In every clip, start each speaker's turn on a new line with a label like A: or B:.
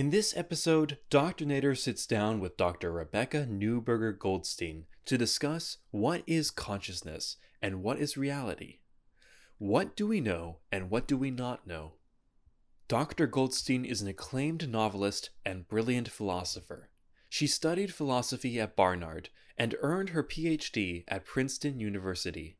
A: In this episode, Dr. Nader sits down with Dr. Rebecca Newberger Goldstein to discuss what is consciousness and what is reality. What do we know and what do we not know? Dr. Goldstein is an acclaimed novelist and brilliant philosopher. She studied philosophy at Barnard and earned her PhD at Princeton University.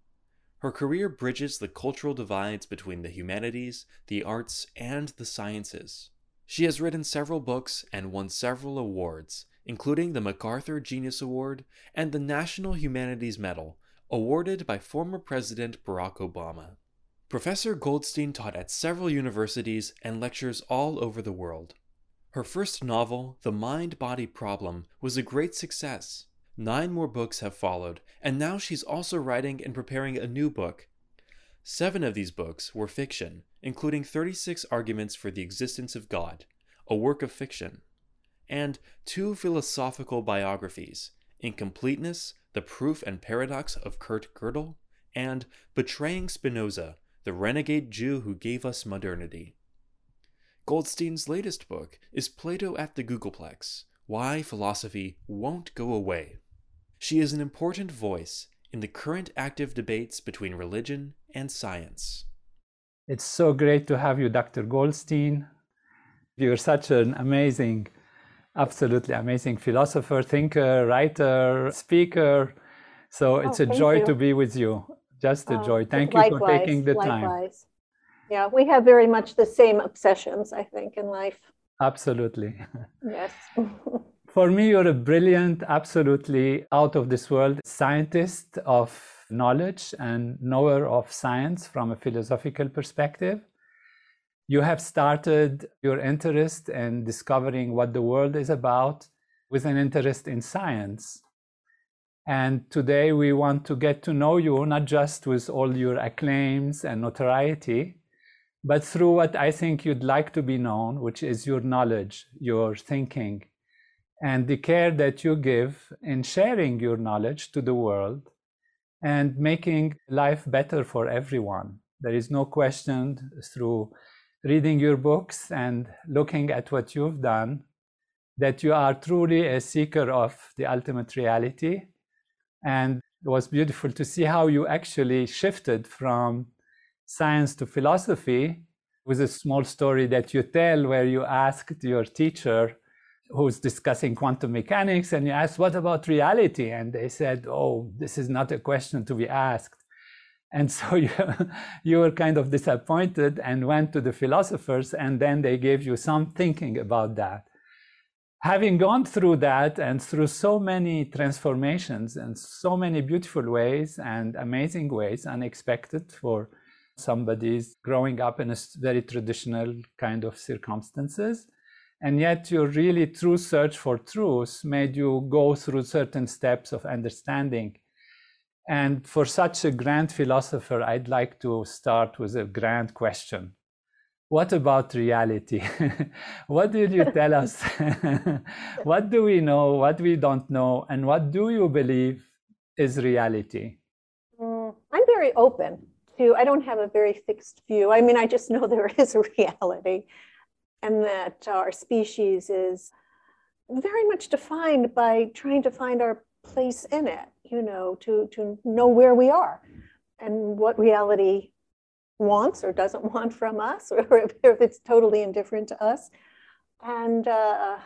A: Her career bridges the cultural divides between the humanities, the arts, and the sciences. She has written several books and won several awards, including the MacArthur Genius Award and the National Humanities Medal, awarded by former President Barack Obama. Professor Goldstein taught at several universities and lectures all over the world. Her first novel, The Mind Body Problem, was a great success. Nine more books have followed, and now she's also writing and preparing a new book. Seven of these books were fiction, including 36 Arguments for the Existence of God, a work of fiction, and two philosophical biographies, Incompleteness, The Proof and Paradox of Kurt Gödel, and Betraying Spinoza, the renegade Jew who gave us modernity. Goldstein's latest book is Plato at the Googleplex Why Philosophy Won't Go Away. She is an important voice in the current active debates between religion and science.
B: It's so great to have you, Dr. Goldstein. You're such an amazing, absolutely amazing philosopher, thinker, writer, speaker. So oh, it's
C: oh,
B: a joy
C: you.
B: to be with you. Just a
C: Oh,
B: joy. Thank
C: likewise,
B: you for taking the time.
C: likewise. Yeah, we have very much the same obsessions, I think, in life.
B: Absolutely.
C: Yes.
B: For me, you're a brilliant, absolutely out of this world scientist of knowledge and knower of science from a philosophical perspective. You have started your interest in discovering what the world is about with an interest in science. And today we want to get to know you not just with all your acclaims and notoriety, but through what I think you'd like to be known, which is your knowledge, your thinking, and the care that you give in sharing your knowledge to the world and making life better for everyone. There is no question through reading your books and looking at what you've done that you are truly a seeker of the ultimate reality. And it was beautiful to see how you actually shifted from science to philosophy with a small story that you tell where you asked your teacher who's discussing quantum mechanics and you asked what about reality? And they said oh this is not a question to be asked. And so you, you were kind of disappointed and went to the philosophers and then they gave you some thinking about that. Having gone through that and through so many transformations and so many beautiful ways and amazing ways unexpected for somebody's growing up in a very traditional kind of circumstances and yet your really true search for truth made you go through certain steps of understanding. And for such a grand philosopher i'd like to start with a grand question. What about reality? What did you tell us? What do we know what we don't know and what do you believe is reality?
C: Mm, I'm very open to, I don't have a very fixed view. I mean, I just know there is a reality and that our species is very much defined by trying to find our place in it, you know, to, to know where we are and what reality wants or doesn't want from us, or if, if it's totally indifferent to us. And uh,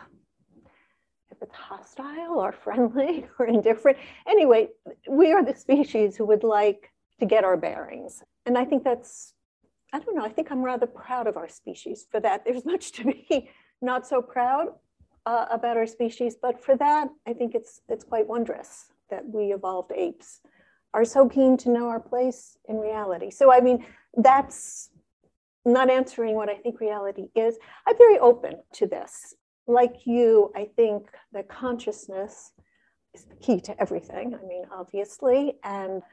C: if it's hostile or friendly or indifferent. Anyway, we are the species who would like to get our bearings. And I think that's, I don't know, I think I'm rather proud of our species for that. There's much to be not so proud uh, about our species, but for that, I think it's, it's quite wondrous that we evolved apes are so keen to know our place in reality. So, I mean, that's not answering what I think reality is. I'm very open to this. like you, I think that consciousness is the key to everything. I mean, obviously, and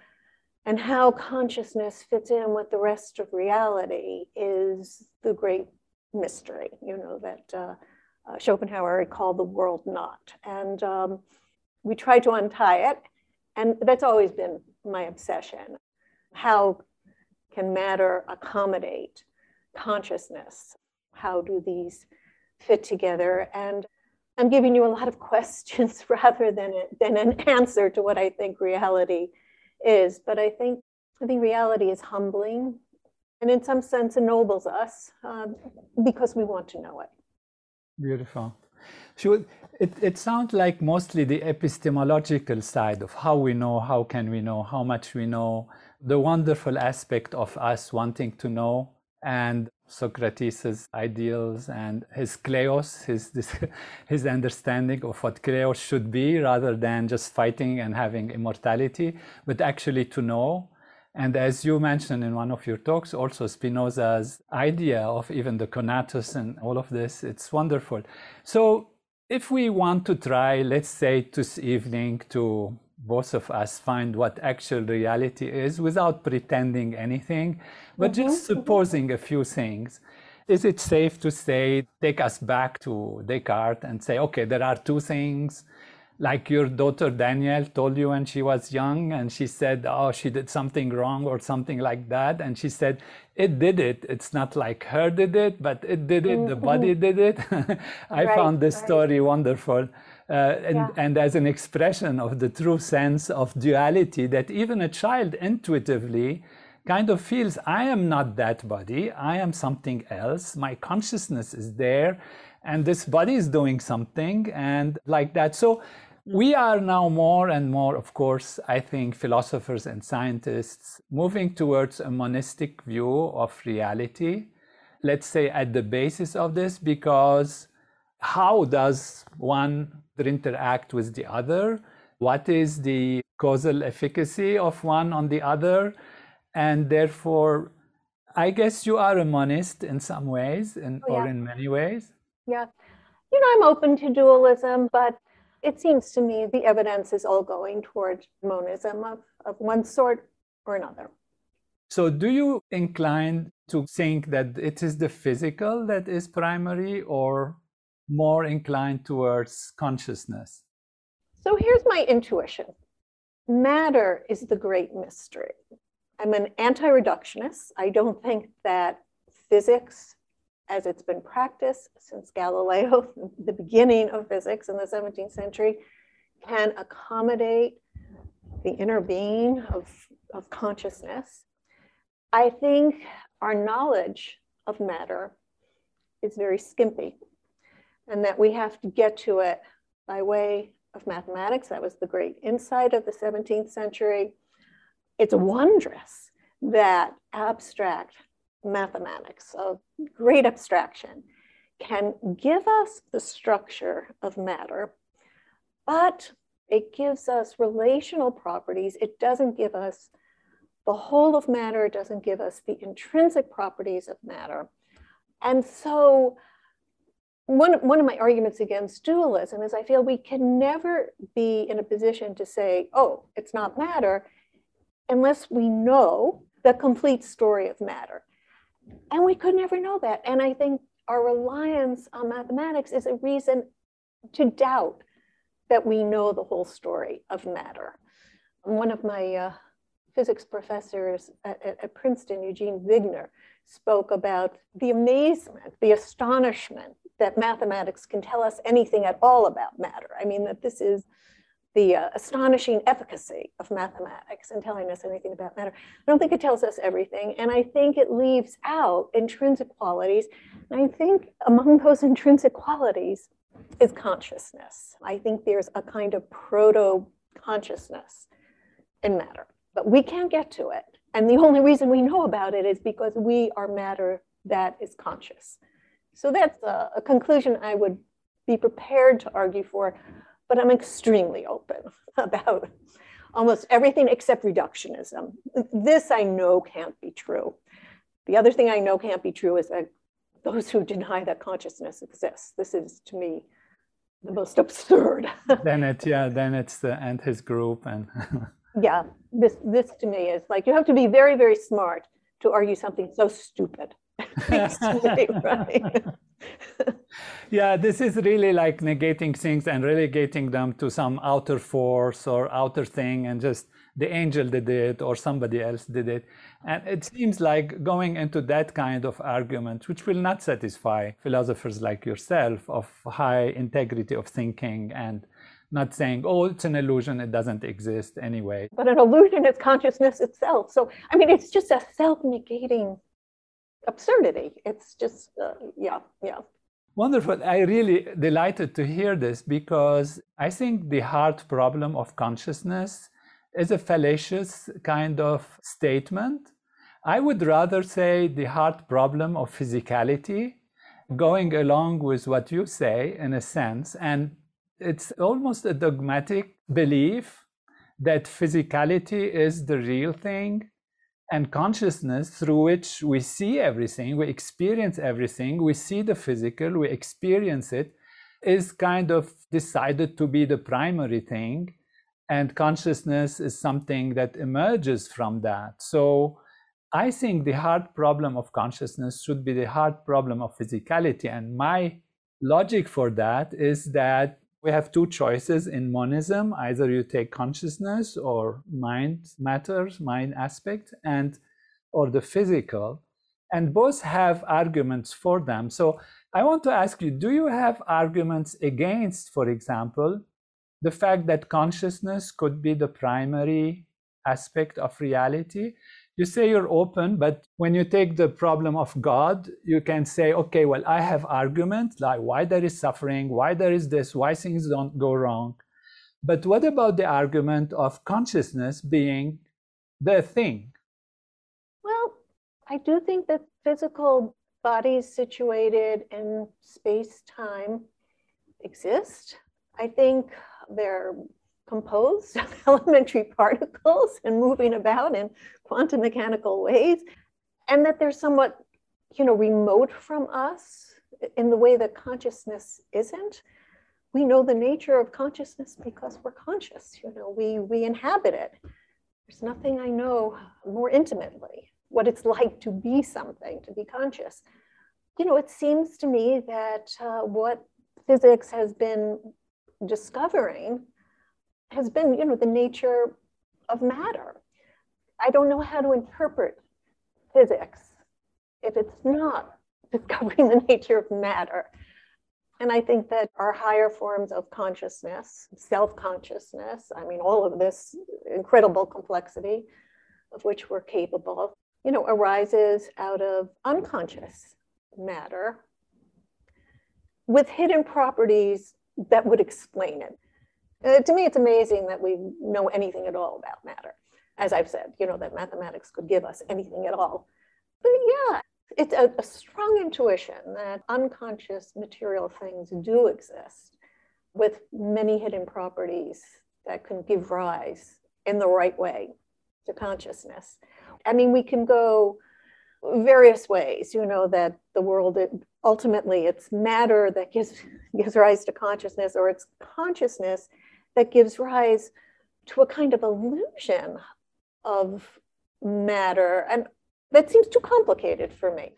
C: and how consciousness fits in with the rest of reality is the great mystery. You know that uh, uh, Schopenhauer called the world knot, and um, we try to untie it, and that's always been my obsession. How can matter accommodate consciousness? How do these fit together? And I'm giving you a lot of questions rather than, a, than an answer to what I think reality is. But I think, I think reality is humbling and in some sense ennobles us um, because we want to know it.
B: Beautiful. It, it sounds like mostly the epistemological side of how we know, how can we know, how much we know, the wonderful aspect of us wanting to know, and Socrates' ideals and his kleos, his, this, his understanding of what kleos should be, rather than just fighting and having immortality, but actually to know. And as you mentioned in one of your talks, also Spinoza's idea of even the conatus and all of this, it's wonderful. So if we want to try, let's say this evening to both of us find what actual reality is without pretending anything, but mm-hmm. just supposing a few things. Is it safe to say, take us back to Descartes and say, okay, there are two things, like your daughter Danielle told you when she was young, and she said, oh, she did something wrong or something like that. And she said, it did it. It's not like her did it, but it did it, mm-hmm. the body did it. I right, found this right. story wonderful. Uh, and, yeah. and as an expression of the true sense of duality that even a child intuitively kind of feels I am not that body, I am something else, my consciousness is there, and this body is doing something, and like that. So we are now more and more, of course, I think philosophers and scientists moving towards a monistic view of reality, let's say at the basis of this, because how does one interact with the other? What is the causal efficacy of one on the other? And therefore, I guess you are a monist in some ways and, oh, yeah. or in many ways.
C: Yeah. You know, I'm open to dualism, but it seems to me the evidence is all going towards monism of, of one sort or another.
B: So, do you incline to think that it is the physical that is primary, or more inclined towards consciousness?
C: So here's my intuition matter is the great mystery. I'm an anti reductionist. I don't think that physics, as it's been practiced since Galileo, the beginning of physics in the 17th century, can accommodate the inner being of, of consciousness. I think our knowledge of matter is very skimpy and that we have to get to it by way of mathematics. That was the great insight of the 17th century. It's wondrous that abstract mathematics of great abstraction can give us the structure of matter, but it gives us relational properties. It doesn't give us the whole of matter, it doesn't give us the intrinsic properties of matter. And so one, one of my arguments against dualism is I feel we can never be in a position to say, oh, it's not matter, unless we know the complete story of matter. And we could never know that. And I think our reliance on mathematics is a reason to doubt that we know the whole story of matter. One of my uh, physics professors at, at, Princeton, Eugene Wigner, spoke about the amazement, the astonishment that mathematics can tell us anything at all about matter. I mean, that this is the uh, astonishing efficacy of mathematics in telling us anything about matter. I don't think it tells us everything, and I think it leaves out intrinsic qualities. And I think among those intrinsic qualities is consciousness. I think there's a kind of proto consciousness in matter, but we can't get to it. And the only reason we know about it is because we are matter that is conscious. So that's a, a conclusion I would be prepared to argue for, but I'm extremely open about almost everything except reductionism. This I know can't be true. The other thing I know can't be true is that those who deny that consciousness exists. This is to me the most absurd.
B: then it yeah, then it's the and his group and
C: yeah, this this to me is like you have to be very, very smart to argue something so stupid. right.
B: yeah, this is really like negating things and relegating them to some outer force or outer thing and just the angel did it or somebody else did it. And it seems like going into that kind of argument, which will not satisfy philosophers like yourself of high integrity of thinking and not saying, oh, it's an illusion, it doesn't exist anyway.
C: But an illusion is consciousness itself. So, I mean, it's just a self negating absurdity. It's just, uh, yeah, yeah.
B: Wonderful. I really delighted to hear this because I think the hard problem of consciousness is a fallacious kind of statement. I would rather say the hard problem of physicality, going along with what you say in a sense. And it's almost a dogmatic belief that physicality is the real thing and consciousness through which we see everything, we experience everything, we see the physical, we experience it, is kind of decided to be the primary thing. And consciousness is something that emerges from that. So I think the hard problem of consciousness should be the hard problem of physicality. And my logic for that is that we have two choices in monism. Either you take consciousness or mind matters mind aspect and or the physical. And both have arguments for them. So i want to ask you do you have arguments against for example the fact that consciousness could be the primary aspect of reality you say you're open, but when you take the problem of God, you can say, okay, well, I have arguments like why there is suffering, why there is this, why things don't go wrong. But what about the argument of consciousness being the thing?
C: Well, I do think that physical bodies situated in space time exist. I think they're composed of elementary particles and moving about in quantum mechanical ways, and that they're somewhat, you know, remote from us in the way that consciousness isn't. We know the nature of consciousness because we're conscious. You know, we we inhabit it. There's nothing I know more intimately what it's like to be something, to be conscious. You know, it seems to me that uh, what physics has been discovering has been, you know, the nature of matter. I don't know how to interpret physics if it's not discovering the nature of matter. And I think that our higher forms of consciousness, self consciousness, I mean, all of this incredible complexity of which we're capable, you know, arises out of unconscious matter with hidden properties that would explain it. Uh, to me, it's amazing that we know anything at all about matter. As I've said, you know, that mathematics could give us anything at all. But yeah, it's a, a strong intuition that unconscious material things do exist with many hidden properties that can give rise in the right way to consciousness. I mean, we can go various ways, you know, that the world it, ultimately it's matter that gives gives rise to consciousness or it's consciousness that gives rise to a kind of illusion of matter. And that seems too complicated for me.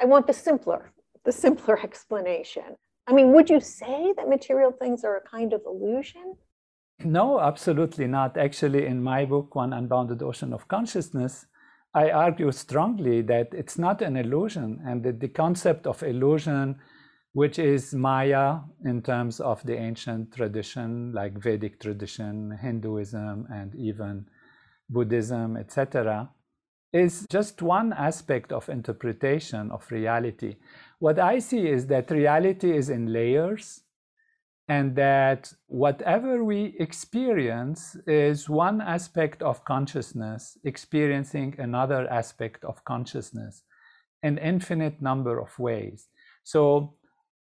C: I want the simpler, the simpler explanation. I mean, would you say that material things are a kind of illusion?
B: No, absolutely not. Actually, in my book, One Unbounded Ocean of Consciousness, I argue strongly that it's not an illusion and that the concept of illusion which is Maya in terms of the ancient tradition, like Vedic tradition, Hinduism, and even Buddhism, etc., is just one aspect of interpretation of reality. What I see is that reality is in layers, and that whatever we experience is one aspect of consciousness experiencing another aspect of consciousness in infinite number of ways. So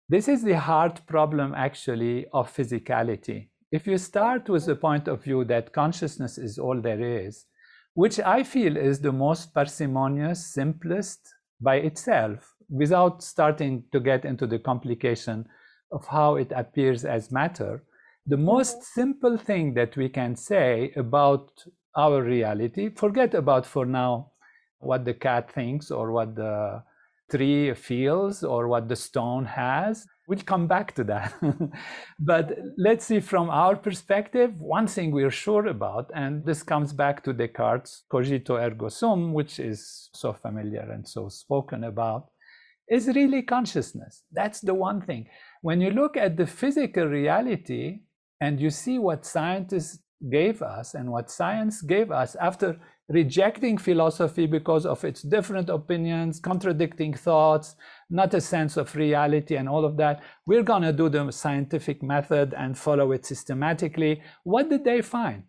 B: this is the hard problem, actually, of physicality. If you start with the point of view that consciousness is all there is, which I feel is the most parsimonious, simplest by itself, without starting to get into the complication of how it appears as matter, the most simple thing that we can say about our reality, forget about for now what the cat thinks or what the tree feels or what the stone has. We'll come back to that. but let's see from our perspective, one thing we're sure about, and this comes back to Descartes' cogito ergo sum, which is so familiar and so spoken about, is really consciousness. That's the one thing. When you look at the physical reality and you see what scientists gave us and what science gave us after rejecting philosophy because of its different opinions, contradicting thoughts, not a sense of reality, and all of that. We're going to do the scientific method and follow it systematically. What did they find?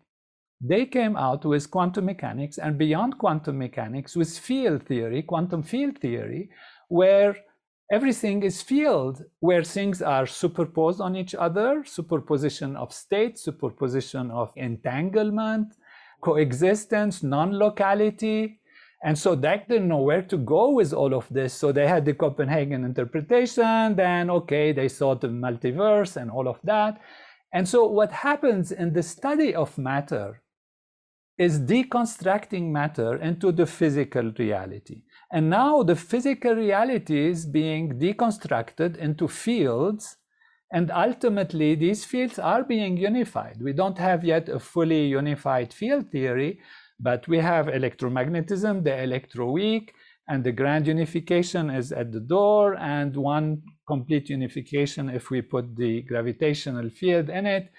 B: They came out with quantum mechanics and beyond quantum mechanics with field theory, quantum field theory, where everything is field, where things are superposed on each other, superposition of states, superposition of entanglement, coexistence, non-locality. And so they didn't know where to go with all of this. So they had the Copenhagen interpretation, then okay, they saw the multiverse and all of that. And so what happens in the study of matter is deconstructing matter into the physical reality. And now the physical reality is being deconstructed into fields and ultimately, these fields are being unified. We don't have yet a fully unified field theory, but we have electromagnetism, the electroweak, and the grand unification is at the door, and one complete unification if we put the gravitational field in it.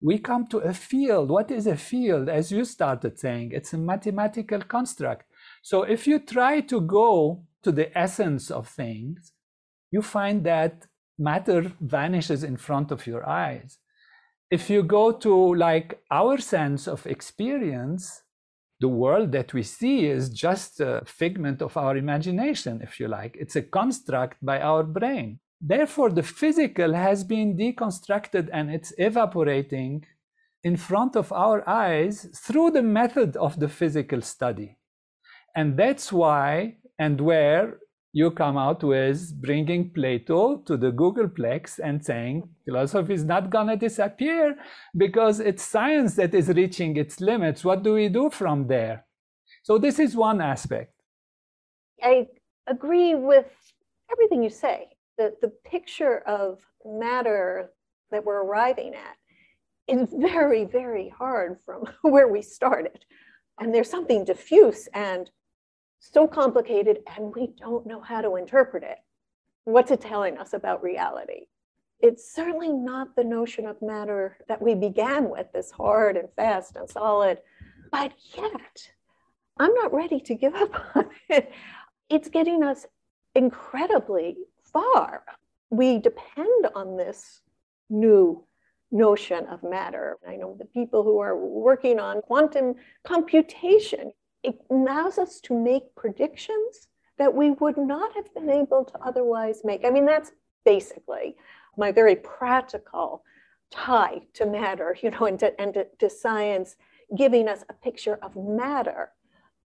B: We come to a field. What is a field? As you started saying, it's a mathematical construct. So if you try to go to the essence of things, you find that matter vanishes in front of your eyes. If you go to like our sense of experience, the world that we see is just a figment of our imagination, if you like. It's a construct by our brain. Therefore, the physical has been deconstructed and it's evaporating in front of our eyes through the method of the physical study. And that's why and where you come out with bringing Plato to the Googleplex and saying philosophy is not going to disappear because it's science that is reaching its limits. What do we do from there? So, this is one aspect.
C: I agree with everything you say. The, the picture of matter that we're arriving at is very, very hard from where we started. And there's something diffuse and so complicated and we don't know how to interpret it. What's it telling us about reality? It's certainly not the notion of matter that we began with, this hard and fast and solid, but yet I'm not ready to give up on it. It's getting us incredibly far. We depend on this new notion of matter. I know the people who are working on quantum computation it allows us to make predictions that we would not have been able to otherwise make. I mean, that's basically my very practical tie to matter, you know, and to, and to, to science, giving us a picture of matter.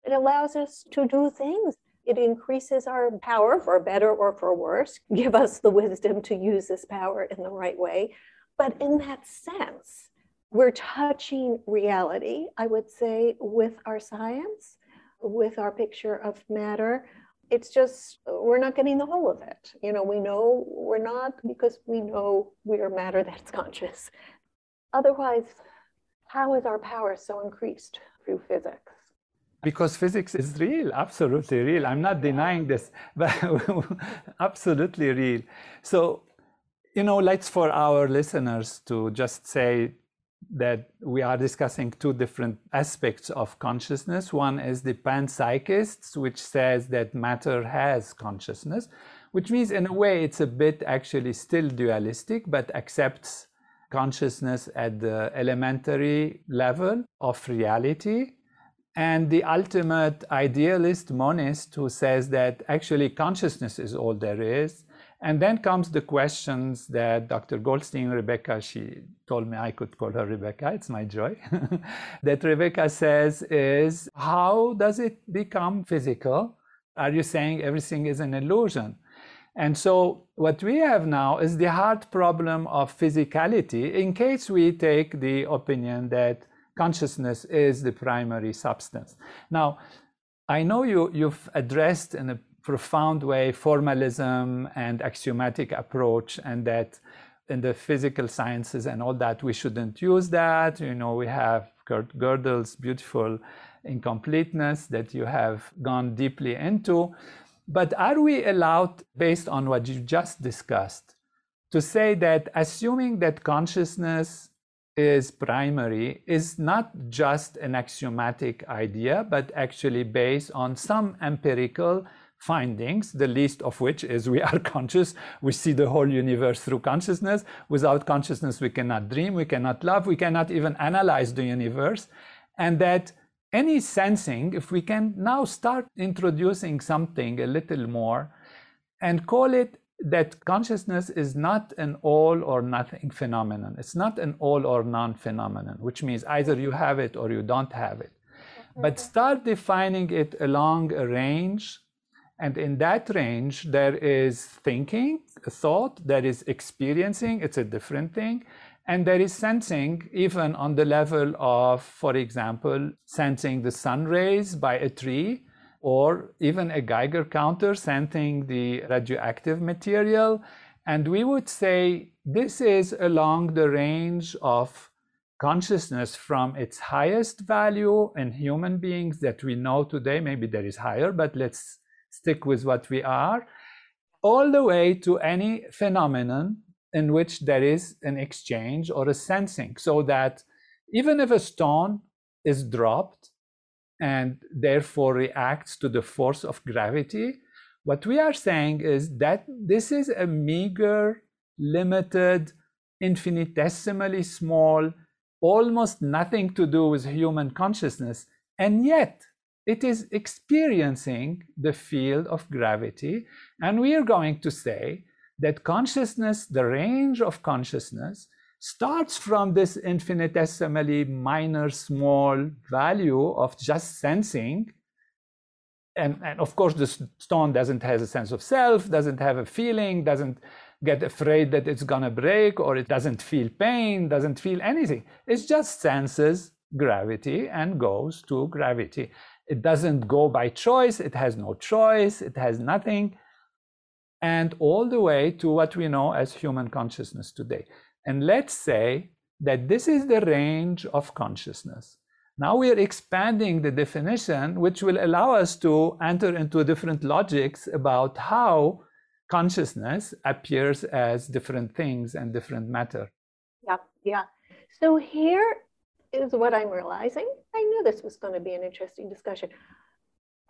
C: It allows us to do things. It increases our power for better or for worse, give us the wisdom to use this power in the right way. But in that sense, we're touching reality, I would say, with our science, with our picture of matter. It's just, we're not getting the whole of it. You know, we know we're not because we know we are matter that's conscious. Otherwise, how is our power so increased through physics?
B: Because physics is real, absolutely real. I'm not denying this, but absolutely real. So, you know, let's for our listeners to just say that we are discussing two different aspects of consciousness. One is the panpsychists, which says that matter has consciousness, which means in a way it's a bit actually still dualistic, but accepts consciousness at the elementary level of reality. And the ultimate idealist monist who says that actually consciousness is all there is and then comes the questions that Dr. Goldstein, Rebecca, she told me I could call her Rebecca, it's my joy. that Rebecca says is how does it become physical? Are you saying everything is an illusion? And so, what we have now is the hard problem of physicality in case we take the opinion that consciousness is the primary substance. Now, I know you, you've addressed in a profound way formalism and axiomatic approach, and that in the physical sciences and all that, we shouldn't use that. You know, we have Kurt Gödel's beautiful incompleteness that you have gone deeply into. But are we allowed, based on what you just discussed, to say that assuming that consciousness is primary is not just an axiomatic idea, but actually based on some empirical findings, the least of which is we are conscious. We see the whole universe through consciousness. Without consciousness, we cannot dream, we cannot love, we cannot even analyze the universe. And that any sensing, if we can now start introducing something a little more and call it that consciousness is not an all or nothing phenomenon. It's not an all or none phenomenon, which means either you have it or you don't have it. But start defining it along a range and in that range, there is thinking, thought, there is experiencing, it's a different thing. And there is sensing, even on the level of, for example, sensing the sun rays by a tree, or even a Geiger counter sensing the radioactive material. And we would say this is along the range of consciousness from its highest value in human beings that we know today. Maybe there is higher, but let's stick with what we are, all the way to any phenomenon in which there is an exchange or a sensing, so that even if a stone is dropped and therefore reacts to the force of gravity, what we are saying is that this is a meager, limited, infinitesimally small, almost nothing to do with human consciousness, and yet it is experiencing the field of gravity. And we are going to say that consciousness, the range of consciousness, starts from this infinitesimally minor, small value of just sensing. And, and of course, the stone doesn't have a sense of self, doesn't have a feeling, doesn't get afraid that it's gonna break, or it doesn't feel pain, doesn't feel anything. It just senses gravity and goes to gravity. It doesn't go by choice, it has no choice, it has nothing. And all the way to what we know as human consciousness today. And let's say that this is the range of consciousness. Now we are expanding the definition, which will allow us to enter into different logics about how consciousness appears as different things and different matter.
C: Yeah, yeah. So here is what I'm realizing. I knew this was going to be an interesting discussion.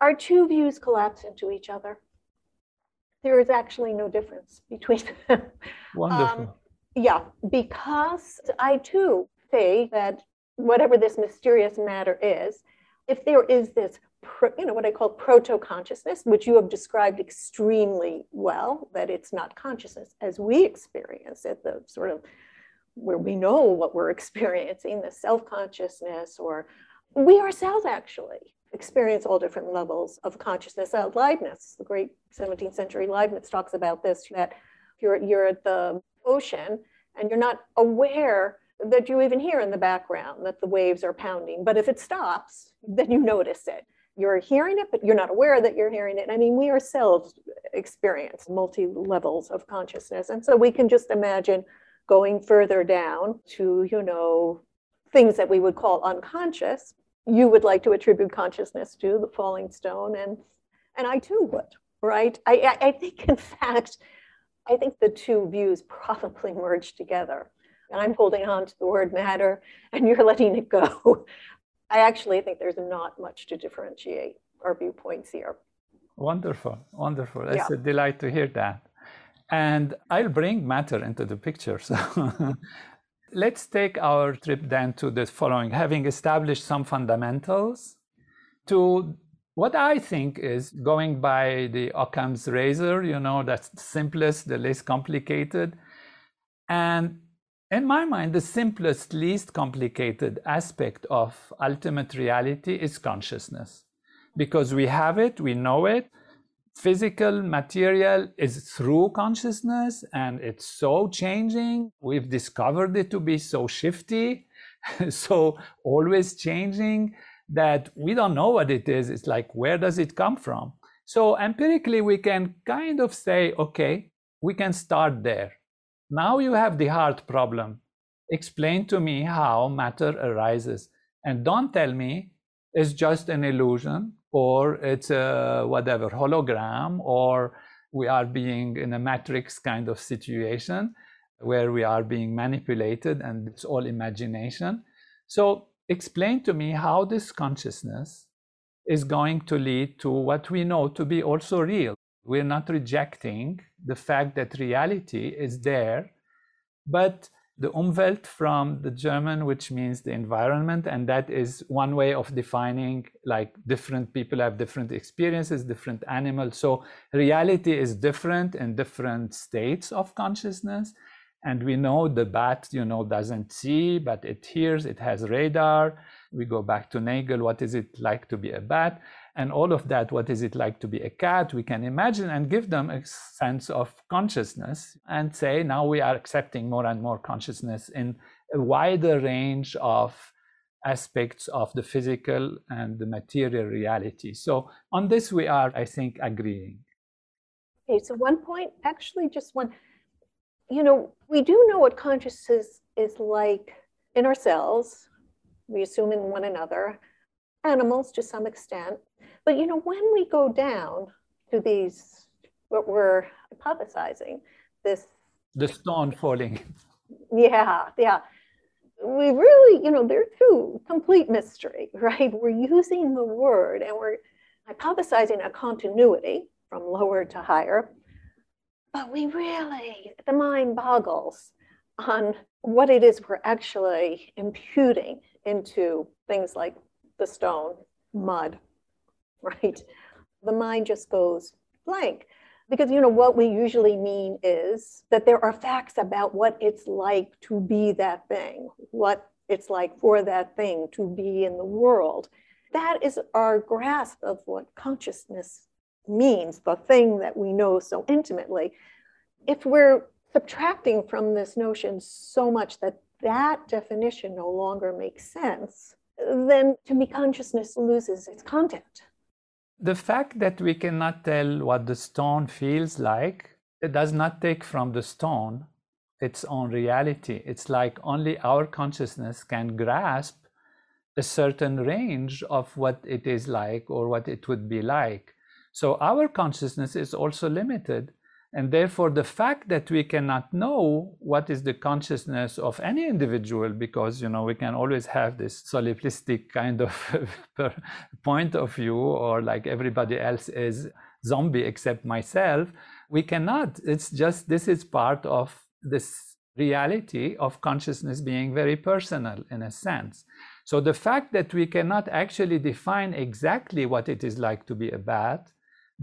C: Our two views collapse into each other. There is actually no difference between them.
B: Wonderful. Um,
C: yeah, because I too say that whatever this mysterious matter is, if there is this, pro, you know, what I call proto consciousness, which you have described extremely well, that it's not consciousness as we experience it, the sort of where we know what we're experiencing, the self consciousness, or we ourselves actually experience all different levels of consciousness. Uh, Leibniz, the great 17th century Leibniz, talks about this that you're, you're at the ocean and you're not aware that you even hear in the background that the waves are pounding. But if it stops, then you notice it. You're hearing it, but you're not aware that you're hearing it. I mean, we ourselves experience multi levels of consciousness. And so we can just imagine going further down to, you know, things that we would call unconscious, you would like to attribute consciousness to the falling stone, and and I too would, right? I, I think, in fact, I think the two views probably merge together. And I'm holding on to the word matter, and you're letting it go. I actually think there's not much to differentiate our viewpoints here.
B: Wonderful, wonderful. It's yeah. a delight to hear that. And I'll bring matter into the picture. So let's take our trip then to the following having established some fundamentals to what I think is going by the Occam's razor, you know, that's the simplest, the least complicated. And in my mind, the simplest, least complicated aspect of ultimate reality is consciousness. Because we have it, we know it, physical material is through consciousness and it's so changing. We've discovered it to be so shifty, so always changing that we don't know what it is. It's like, where does it come from? So empirically, we can kind of say, okay, we can start there. Now you have the hard problem. Explain to me how matter arises. And don't tell me it's just an illusion or it's a whatever hologram or we are being in a matrix kind of situation where we are being manipulated and it's all imagination. So explain to me how this consciousness is going to lead to what we know to be also real. We're not rejecting the fact that reality is there, but the Umwelt from the German, which means the environment, and that is one way of defining like different people have different experiences, different animals. So reality is different in different states of consciousness. And we know the bat, you know, doesn't see, but it hears, it has radar. We go back to Nagel, what is it like to be a bat? And all of that, what is it like to be a cat? We can imagine and give them a sense of consciousness and say, now we are accepting more and more consciousness in a wider range of aspects of the physical and the material reality. So on this, we are, I think, agreeing.
C: Okay, so one point, actually, just one you know, we do know what consciousness is like in ourselves. We assume in one another, animals to some extent. But, you know, when we go down to these, what we're hypothesizing, this.
B: The stone falling.
C: Yeah, yeah. We really, you know, they're through complete mystery, right? We're using the word and we're hypothesizing a continuity from lower to higher but we really, the mind boggles on what it is we're actually imputing into things like the stone, mud, right? The mind just goes blank. Because, you know, what we usually mean is that there are facts about what it's like to be that thing, what it's like for that thing to be in the world. That is our grasp of what consciousness means, the thing that we know so intimately. If we're subtracting from this notion so much that that definition no longer makes sense, then to me, consciousness loses its content.
B: The fact that we cannot tell what the stone feels like, it does not take from the stone its own reality. It's like only our consciousness can grasp a certain range of what it is like or what it would be like. So our consciousness is also limited. And therefore, the fact that we cannot know what is the consciousness of any individual, because you know we can always have this solipsistic kind of point of view, or like everybody else is zombie except myself, we cannot. It's just this is part of this reality of consciousness being very personal in a sense. So the fact that we cannot actually define exactly what it is like to be a bat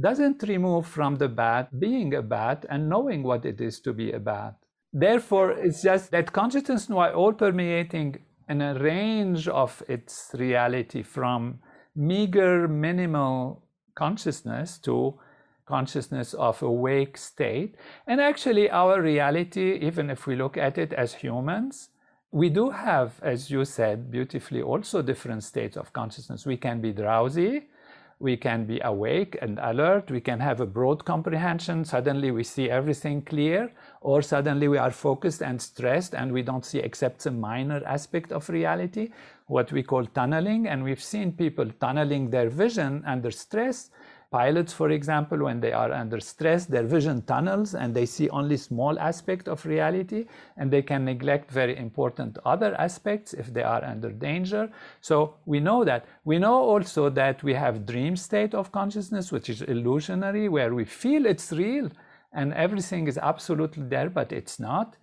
B: doesn't remove from the bat being a bat and knowing what it is to be a bat. Therefore, it's just that consciousness now all permeating in a range of its reality from meager, minimal consciousness to consciousness of awake state. And actually, our reality, even if we look at it as humans, we do have, as you said beautifully, also different states of consciousness. We can be drowsy, we can be awake and alert, we can have a broad comprehension, suddenly we see everything clear, or suddenly we are focused and stressed and we don't see except a minor aspect of reality, what we call tunneling. And we've seen people tunneling their vision under stress Pilots, for example, when they are under stress, their vision tunnels and they see only small aspect of reality and they can neglect very important other aspects if they are under danger. So we know that. We know also that we have dream state of consciousness, which is illusionary, where we feel it's real and everything is absolutely there, but it's not.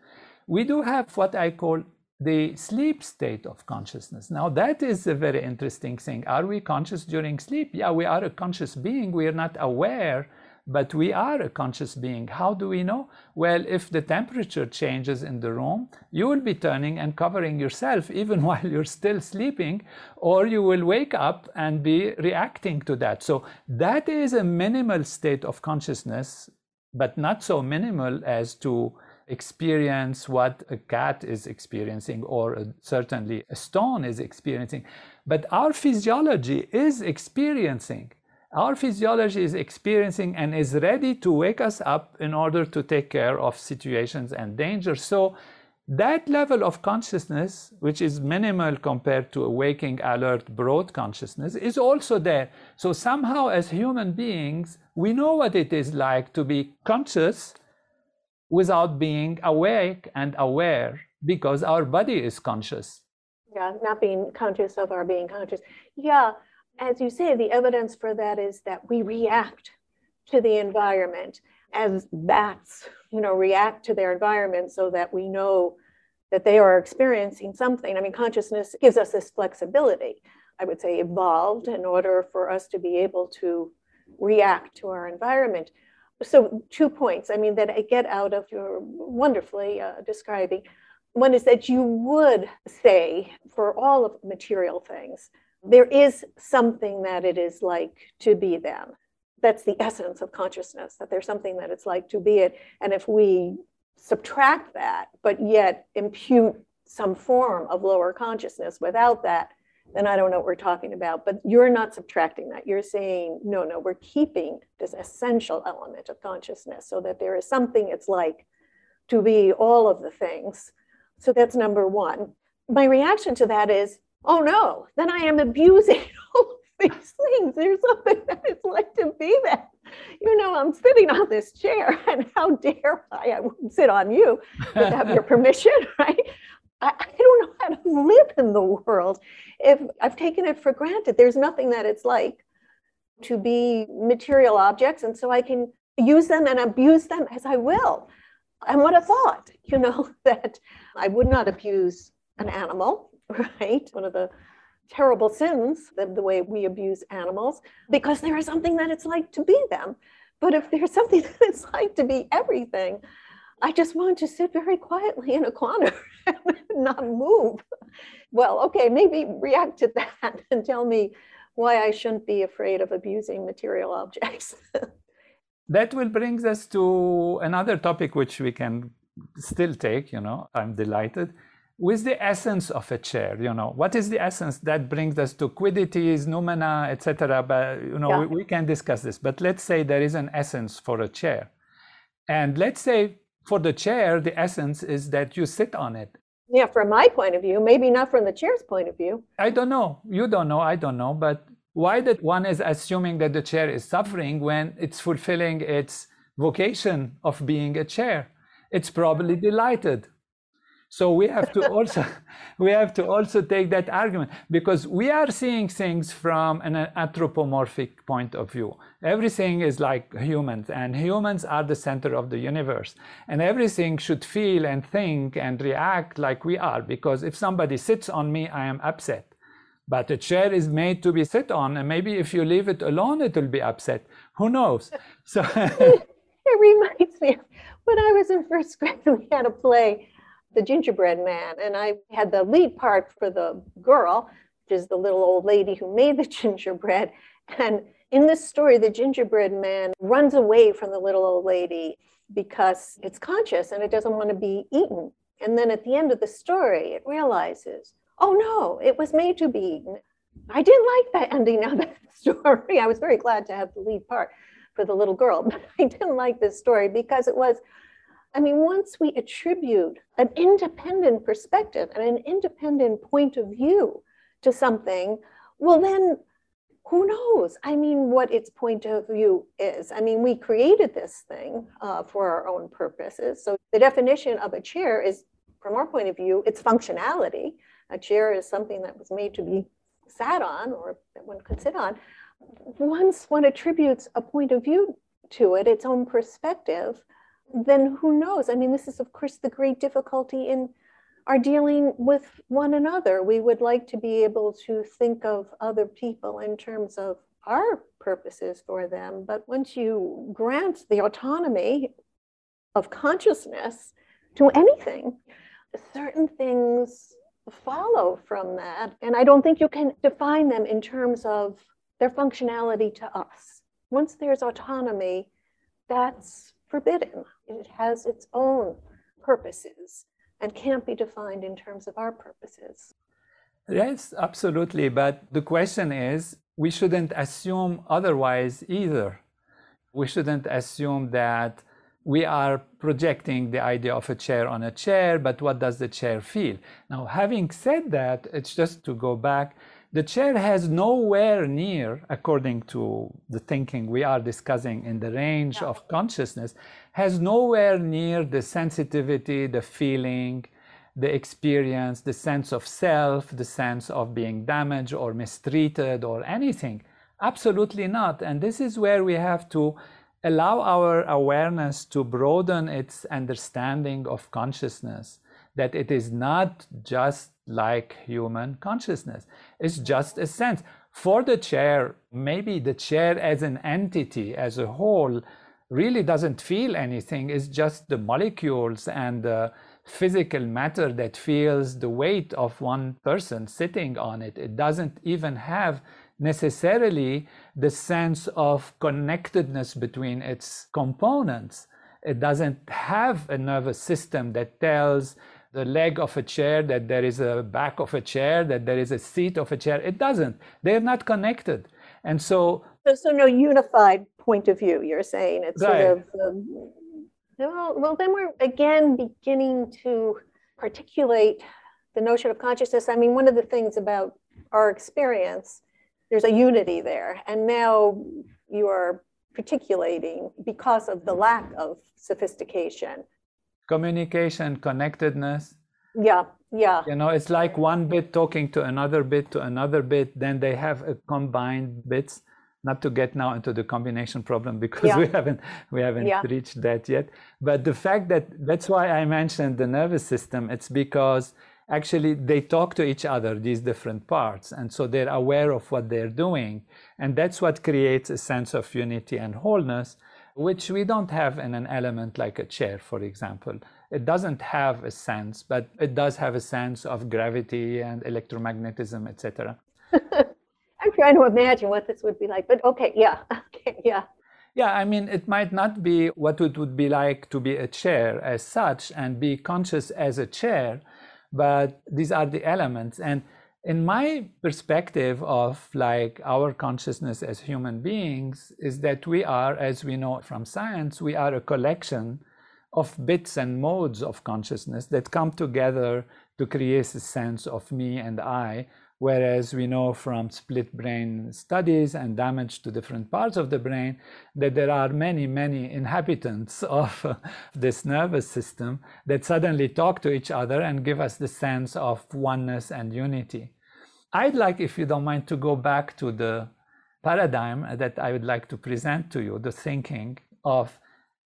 B: We do have what I call the sleep state of consciousness. Now, that is a very interesting thing. Are we conscious during sleep? Yeah, we are a conscious being. We are not aware but we are a conscious being. How do we know? Well, if the temperature changes in the room, you will be turning and covering yourself even while you're still sleeping, or you will wake up and be reacting to that. So, that is a minimal state of consciousness, but not so minimal as to experience what a cat is experiencing or a, certainly a stone is experiencing. But our physiology is experiencing our physiology is experiencing and is ready to wake us up in order to take care of situations and dangers. So that level of consciousness, which is minimal compared to a waking, alert, broad consciousness, is also there. So somehow, as human beings, we know what it is like to be conscious without being awake and aware because our body is conscious.
C: Yeah, not being conscious of our being conscious. Yeah, as you say, the evidence for that is that we react to the environment as bats, you know, react to their environment so that we know that they are experiencing something. I mean, consciousness gives us this flexibility, I would say, evolved in order for us to be able to react to our environment. So, two points, I mean, that I get out of your wonderfully uh, describing. One is that you would say for all of material things, there is something that it is like to be them. That's the essence of consciousness, that there's something that it's like to be it. And if we subtract that, but yet impute some form of lower consciousness without that, then I don't know what we're talking about. But you're not subtracting that. You're saying, no, no, we're keeping this essential element of consciousness so that there is something it's like to be all of the things. So that's number one. My reaction to that is, oh no, then I am abusing all of these things. There's something that it's like to be that. You know, I'm sitting on this chair, and how dare I? I wouldn't sit on you without your permission, right? I, I don't know how to live in the world if I've taken it for granted. There's nothing that it's like to be material objects, and so I can use them and abuse them as I will. And what a thought, you know, that I would not abuse an animal right? One of the terrible sins, the, the way we abuse animals, because there is something that it's like to be them. But if there's something that it's like to be everything, I just want to sit very quietly in a corner and not move. Well, okay, maybe react to that and tell me why I shouldn't be afraid of abusing material objects.
B: that will bring us to another topic which we can still take, you know, I'm delighted with the essence of a chair you know what is the essence that brings us to quiddities noumena etc but you know yeah. we, we, can discuss this but let's say there is an essence for a chair and let's say for the chair the essence is that you sit on it.
C: Yeah from my point of view maybe not from the chair's point of view.
B: I don't know. You don't know. I don't know. But why that one is assuming that the chair is suffering when it's fulfilling its vocation of being a chair? It's probably delighted so we have to also we have to also take that argument because we are seeing things from an anthropomorphic point of view. Everything is like humans, and humans are the center of the universe. And everything should feel and think and react like we are. Because if somebody sits on me, I am upset. But a chair is made to be sit on, and maybe if you leave it alone, it will be upset. Who knows? So
C: it reminds me when I was in first grade, we had a play the gingerbread man. And I had the lead part for the girl, which is the little old lady who made the gingerbread. And in this story, the gingerbread man runs away from the little old lady because it's conscious and it doesn't want to be eaten. And then at the end of the story, it realizes, oh no, it was made to be eaten. I didn't like that ending of that story. I was very glad to have the lead part for the little girl, but I didn't like this story because it was I mean, once we attribute an independent perspective and an independent point of view to something, well, then who knows? I mean, what its point of view is. I mean, we created this thing uh, for our own purposes. So the definition of a chair is, from our point of view, its functionality. A chair is something that was made to be sat on or that one could sit on. Once one attributes a point of view to it, its own perspective, then who knows? I mean, this is, of course, the great difficulty in our dealing with one another. We would like to be able to think of other people in terms of our purposes for them. But once you grant the autonomy of consciousness to anything, certain things follow from that. And I don't think you can define them in terms of their functionality to us. Once there's autonomy, that's forbidden. It has its own purposes and can't be defined in terms of our purposes.
B: Yes, absolutely. But the question is we shouldn't assume otherwise either. We shouldn't assume that we are projecting the idea of a chair on a chair, but what does the chair feel? Now, having said that, it's just to go back, the chair has nowhere near, according to the thinking we are discussing in the range yeah. of consciousness, has nowhere near the sensitivity, the feeling, the experience, the sense of self, the sense of being damaged or mistreated or anything. Absolutely not. And this is where we have to allow our awareness to broaden its understanding of consciousness, that it is not just like human consciousness, it's just a sense. For the chair, maybe the chair as an entity, as a whole, really doesn't feel anything. It's just the molecules and the physical matter that feels the weight of one person sitting on it. It doesn't even have necessarily the sense of connectedness between its components. It doesn't have a nervous system that tells the leg of a chair that there is a back of a chair, that there is a seat of a chair. It doesn't. They're not connected. And so.
C: So, no unified point of view, you're saying. It's right. sort of. Um, well, well, then we're again beginning to articulate the notion of consciousness. I mean, one of the things about our experience there's a unity there. And now you are particulating because of the lack of sophistication.
B: Communication, connectedness.
C: Yeah, yeah.
B: You know, it's like one bit talking to another bit to another bit, then they have a combined bits. Not to get now into the combination problem because yeah. we haven't we haven't yeah. reached that yet. But the fact that that's why I mentioned the nervous system, it's because actually they talk to each other these different parts and so they're aware of what they're doing and that's what creates a sense of unity and wholeness which we don't have in an element like a chair for example it doesn't have a sense but it does have a sense of gravity and electromagnetism etc
C: trying to imagine what this would be like but okay yeah okay yeah.
B: Yeah, I mean, it might not be what it would be like to be a chair as such and be conscious as a chair, but these are the elements. And in my perspective of like our consciousness as human beings is that we are as we know from science we are a collection of bits and modes of consciousness that come together to create a sense of me and i Whereas we know from split brain studies and damage to different parts of the brain that there are many, many inhabitants of uh, this nervous system that suddenly talk to each other and give us the sense of oneness and unity. I'd like, if you don't mind, to go back to the paradigm that I would like to present to you the thinking of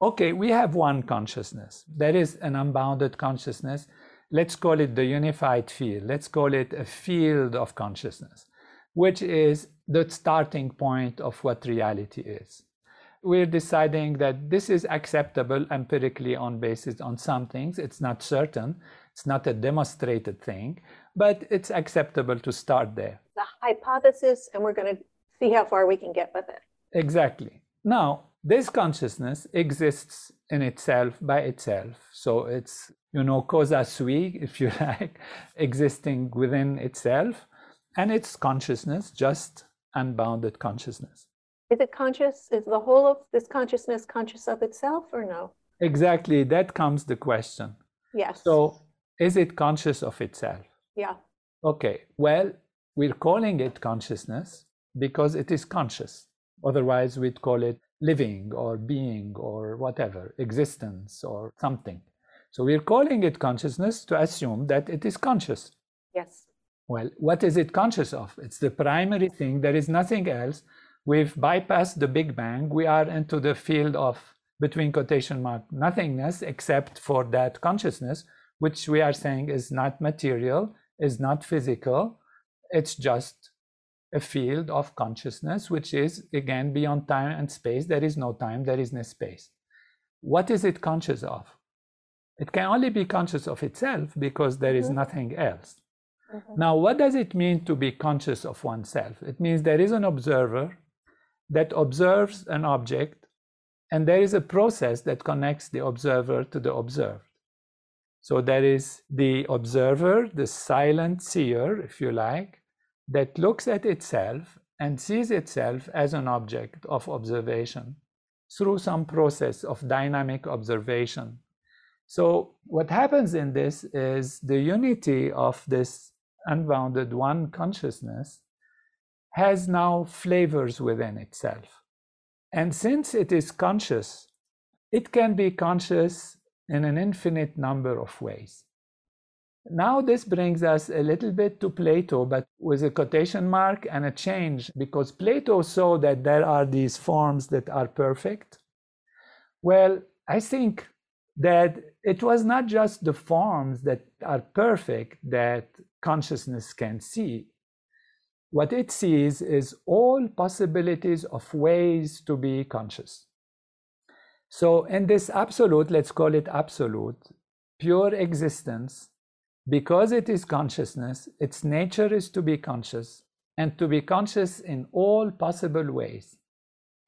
B: okay, we have one consciousness. There is an unbounded consciousness let's call it the unified field. Let's call it a field of consciousness, which is the starting point of what reality is. We're deciding that this is acceptable empirically on basis on some things. It's not certain. It's not a demonstrated thing, but it's acceptable to start there.
C: The hypothesis, and we're going to see how far we can get with it.
B: Exactly. Now, this consciousness exists in itself by itself. So it's you know, causa sui, if you like, existing within itself, and its consciousness, just unbounded consciousness.
C: Is it conscious? Is the whole of this consciousness conscious of itself or no?
B: Exactly. That comes the question.
C: Yes.
B: So, is it conscious of itself?
C: Yeah.
B: Okay. Well, we're calling it consciousness because it is conscious. Otherwise, we'd call it living or being or whatever, existence or something. So we're calling it consciousness to assume that it is conscious.
C: Yes.
B: Well, what is it conscious of? It's the primary thing. There is nothing else. We've bypassed the Big Bang. We are into the field of, between quotation mark, nothingness except for that consciousness, which we are saying is not material, is not physical. It's just a field of consciousness, which is again beyond time and space. There is no time, there is no space. What is it conscious of? It can only be conscious of itself because there is
C: Mhm.
B: nothing else.
C: Mhm.
B: Now, what does it mean to be conscious of oneself? It means there is an observer that observes an object, and there is a process that connects the observer to the observed. So there is the observer, the silent seer, if you like, that looks at itself and sees itself as an object of observation through some process of dynamic observation. So, what happens in this is the unity of this unbounded one consciousness has now flavors within itself. And since it is conscious, it can be conscious in an infinite number of ways. Now, this brings us a little bit to Plato, but with a quotation mark and a change, because Plato saw that there are these forms that are perfect. Well, I think that it was not just the forms that are perfect that consciousness can see. What it sees is all possibilities of ways to be conscious. So, in this absolute, let's call it absolute, pure existence, because it is consciousness, its nature is to be conscious and to be conscious in all possible ways.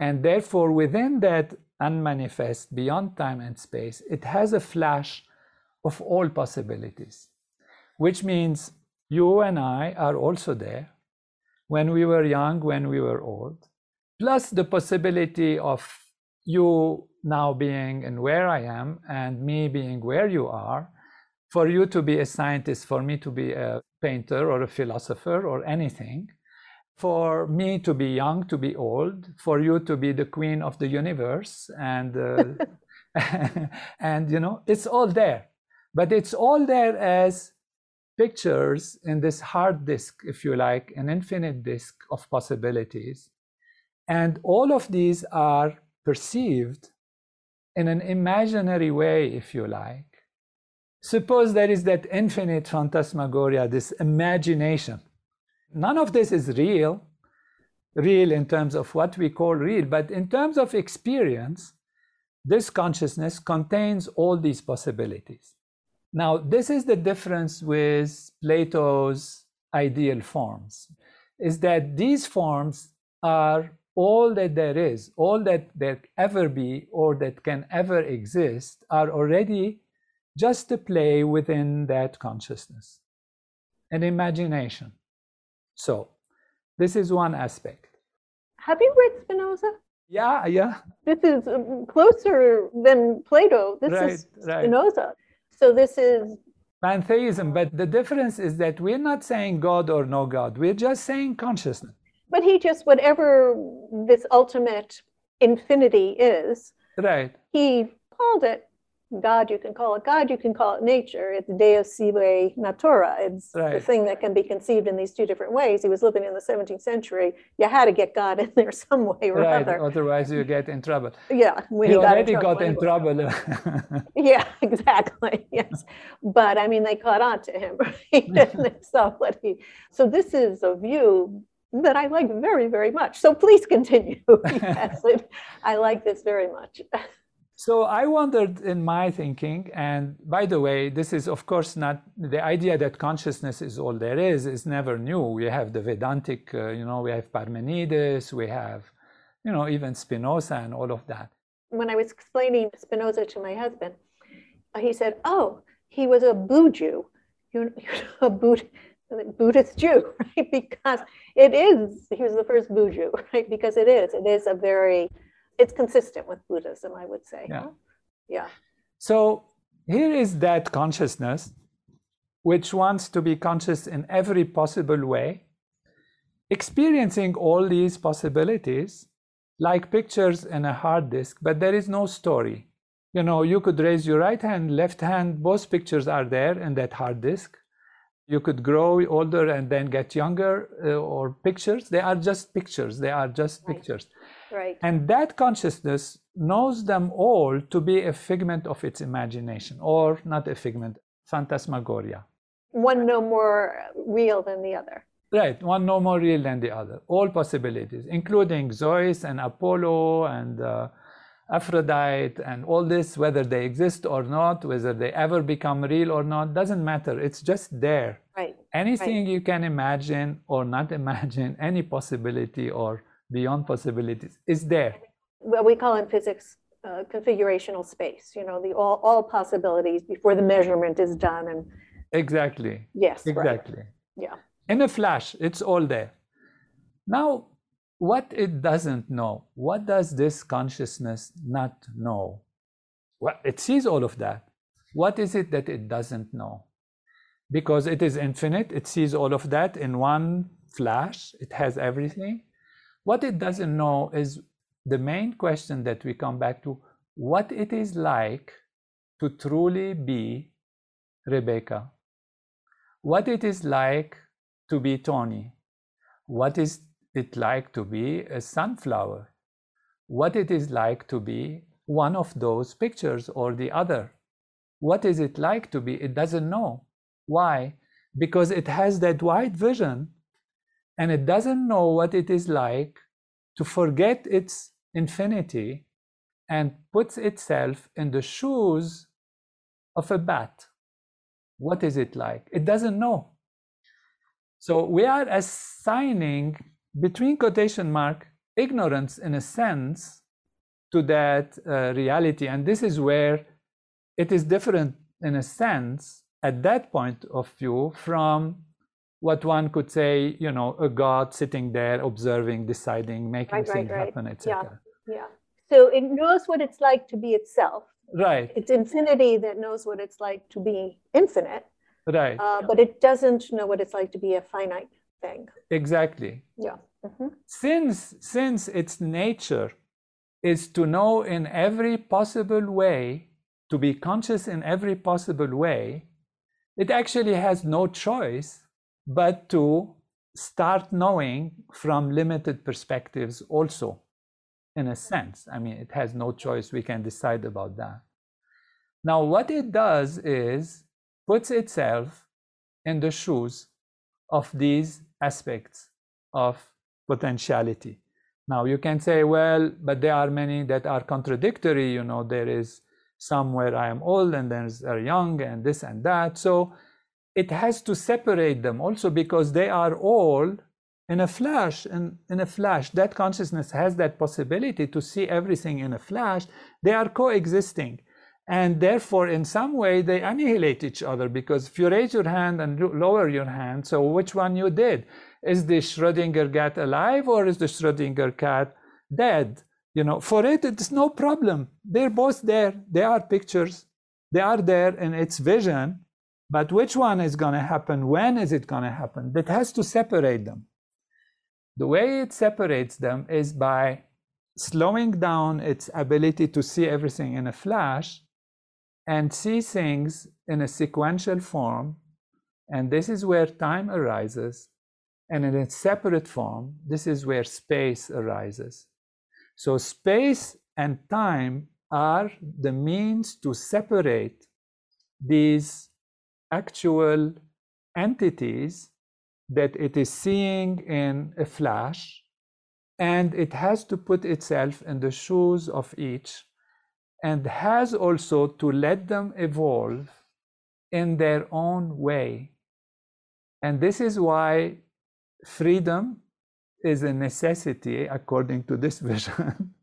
B: And therefore, within that unmanifest, beyond time and space, it has a flash of all possibilities, which means you and I are also there when we were young, when we were old, plus the possibility of you now being and where I am and me being where you are, for you to be a scientist, for me to be a painter or a philosopher or anything, for me to be young, to be old, for you to be the queen of the universe, and uh, and you know it's all there, but it's all there as pictures in this hard disk, if you like, an infinite disk of possibilities, and all of these are perceived in an imaginary way, if you like. Suppose there is that infinite phantasmagoria, this imagination. None of this is real, real in terms of what we call real, but in terms of experience, this consciousness contains all these possibilities. Now, this is the difference with Plato's ideal forms, is that these forms are all that there is, all that there ever be or that can ever exist are already just a play within that consciousness, an imagination. So, this is one aspect.
C: Have you read Spinoza?
B: Yeah, yeah,
C: This is um, closer than Plato. This
B: Right,
C: is
B: right.
C: Spinoza. So this is
B: pantheism. But the difference is that we're not saying God or no God, we're just saying consciousness.
C: But he just, whatever this ultimate infinity is,
B: Right,
C: he called it God. You can call it God, you can call it nature. It's Deus sive natura. It's the thing that can be conceived in these two different ways. He was living in the 17th century. You had to get God in there some way or
B: right.
C: other.
B: Otherwise, you get in trouble.
C: Yeah, when
B: He
C: he got
B: already
C: in trouble.
B: got in trouble.
C: Yeah, exactly. Yes. But I mean, they caught on to him, right? they saw what he. So this is a view that I like very, very much. So please continue. yes, I like this very much.
B: So I wondered in my thinking, and by the way, this is of course not the idea that consciousness is all there is is never new. We have the Vedantic, uh, you know, we have Parmenides, we have, you know, even Spinoza and all of that.
C: When I was explaining Spinoza to my husband, uh, he said, "Oh, he was a Buju, Jew, you know, a Bud- Buddhist Jew, right? Because it is. He was the first Buju, right? Because it is. It is a very. It's consistent with Buddhism, I would say.
B: Yeah.
C: huh? Yeah.
B: So here is that consciousness, which wants to be conscious in every possible way, experiencing all these possibilities like pictures in a hard disk, but there is no story. You know, you could raise your right hand, left hand, both pictures are there in that hard disk. You could grow older and then get younger, uh, or pictures. They are just pictures, they are just
C: Right.
B: pictures.
C: Right.
B: And that consciousness knows them all to be a figment of its imagination, or not a figment, phantasmagoria.
C: One no more real than the other.
B: Right, one no more real than the other. All possibilities, including Zeus and Apollo and uh, Aphrodite and all this, whether they exist or not, whether they ever become real or not, doesn't matter. It's just there.
C: Right.
B: Anything
C: right.
B: you can imagine or not imagine, any possibility or beyond possibilities is there.
C: What we call in physics uh, configurational space, you know, the all, all possibilities before the measurement is done. And
B: exactly.
C: Yes.
B: Exactly.
C: Right. Yeah.
B: In a flash, it's all there. Now, what it doesn't know. What does this consciousness not know? Well, it sees all of that. What is it that it doesn't know? Because it is infinite, it sees all of that in one flash, it has everything. What it doesn't know is the main question that we come back to what it is like to truly be Rebecca, what it is like to be Tony, what is it like to be a sunflower, what it is like to be one of those pictures or the other. What is it like to be? It doesn't know. Why? Because it has that wide vision and it doesn't know what it is like to forget its infinity and puts itself in the shoes of a bat. What is it like? It doesn't know. So we are assigning between quotation mark ignorance in a sense to that uh, reality and this is where it is different in a sense at that point of view from what one could say you know a god sitting there observing deciding making
C: right,
B: things
C: right,
B: happen etc
C: yeah, yeah so it knows what it's like to be itself
B: right
C: it's infinity that knows what it's like to be infinite
B: right
C: uh, but it doesn't know what it's like to be a finite thing.
B: Exactly.
C: Yeah. Mm-hmm.
B: Since since its nature is to know in every possible way, to be conscious in every possible way, it actually has no choice but to start knowing from limited perspectives also in a sense i mean it has no choice we can decide about that now what it does is puts itself in the shoes of these aspects of potentiality. Now you can say, well, but there are many that are contradictory. You know, there is somewhere I am old and there's are young and this and that. So it has to separate them also because they are all in a flash and in a flash. That consciousness has that possibility to see everything in a flash. They are coexisting. And therefore in some way they annihilate each other because if you raise your hand and lower your hand so which one you did? Is the schrodinger cat alive or is the schrodinger cat dead? You know for it it's no problem. They're both there. They are pictures. They are there in its vision but which one is going to happen when is it going to happen that has to separate them the way it separates them is by slowing down its ability to see everything in a flash and see things in a sequential form. And this is where time arises. And in a separate form, this is where space arises. So, space and time are the means to separate these actual entities that it is seeing in a flash, and it has to put itself in the shoes of each and has also to let them evolve in their own way. And this is why freedom is a necessity according to this vision.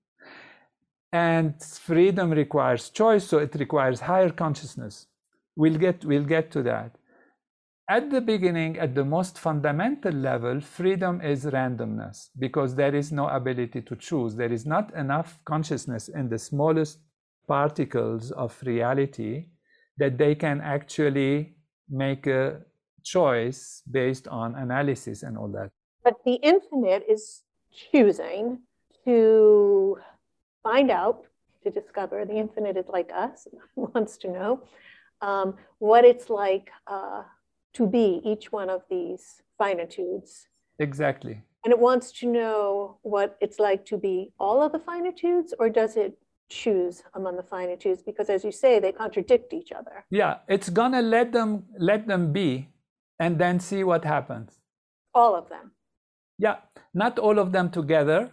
B: and freedom requires choice, so it requires higher consciousness. We'll get, we'll get to that. At the beginning, at the most fundamental level, freedom is randomness because there is no ability to choose. There is not enough consciousness in the smallest particles of reality that they can actually make a choice based on analysis and all that.
C: But the infinite is choosing to find out, to discover. The infinite is like us, wants to know um, what it's like uh, to be each one of these finitudes.
B: Exactly.
C: And it wants to know what it's like to be all of the finitudes, or does it choose among the finitudes because as you say they contradict each other
B: yeah it's gonna let them let them be and then see what happens
C: all of them.
B: Yeah, not all of them together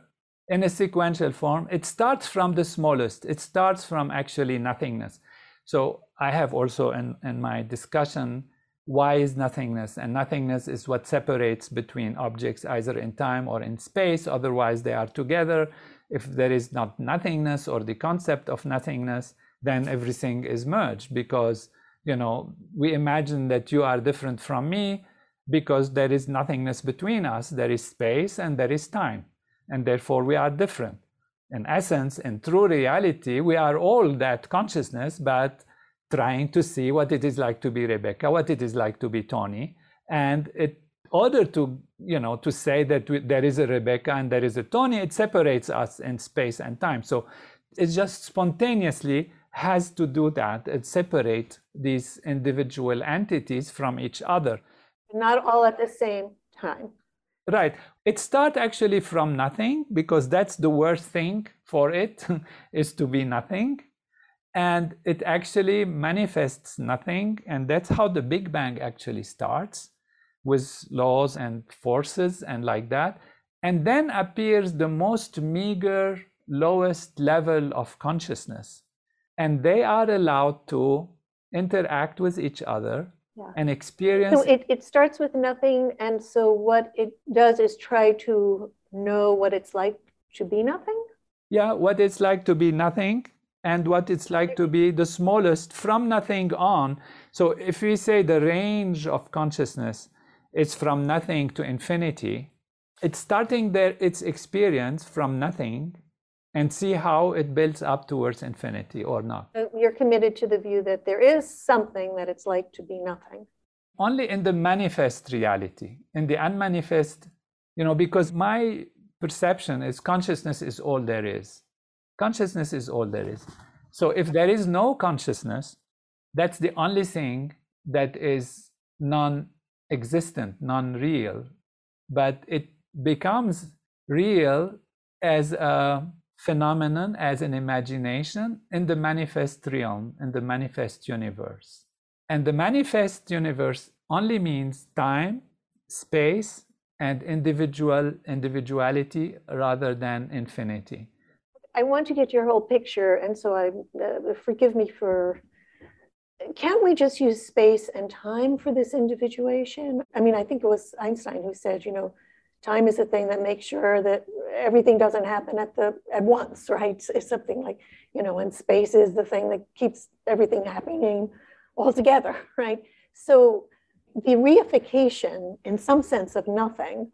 B: in a sequential form. It starts from the smallest. It starts from actually nothingness. So I have also in, in my discussion why is nothingness? And nothingness is what separates between objects either in time or in space. Otherwise, they are together. If there is not nothingness or the concept of nothingness, then everything is merged because you know we imagine that you are different from me because there is nothingness between us. There is space and there is time, and therefore we are different. In essence, in true reality, we are all that consciousness, but trying to see what it is like to be Rebecca, what it is like to be Tony, and in order to you know to say that we, there is a Rebecca and there is a Tony, it separates us in space and time. So it just spontaneously has to do that. It separate these individual entities from each other.
C: Not all at the same time.
B: Right. It starts actually from nothing because that's the worst thing for it is to be nothing. And it actually manifests nothing and that's how the big bang actually starts with laws and forces and like that. And then appears the most meager lowest level of consciousness. And they are allowed to interact with each other yeah. and experience
C: so it, it starts with nothing and so what it does is try to know what it's like to be nothing
B: yeah what it's like to be nothing and what it's like to be the smallest from nothing on. So if we say the range of consciousness is from nothing to infinity, it's starting there its experience from nothing and see how it builds up towards infinity or not.
C: You're committed to the view that there is something that it's like to be nothing.
B: Only in the manifest reality. In the unmanifest, you know, because my perception is consciousness is all there is. Consciousness is all there is. So if there is no consciousness, that's the only thing that is non existent, non real. But it becomes real as a phenomenon, as an imagination in the manifest realm, in the manifest universe. And the manifest universe only means time, space, and individual individuality rather than infinity.
C: I want to get your whole picture, and so I uh, forgive me for. Can't we just use space and time for this individuation? I mean, I think it was Einstein who said, you know, time is the thing that makes sure that everything doesn't happen at the at once, right? It's something like, you know, and space is the thing that keeps everything happening all together, right? So the reification, in some sense, of nothing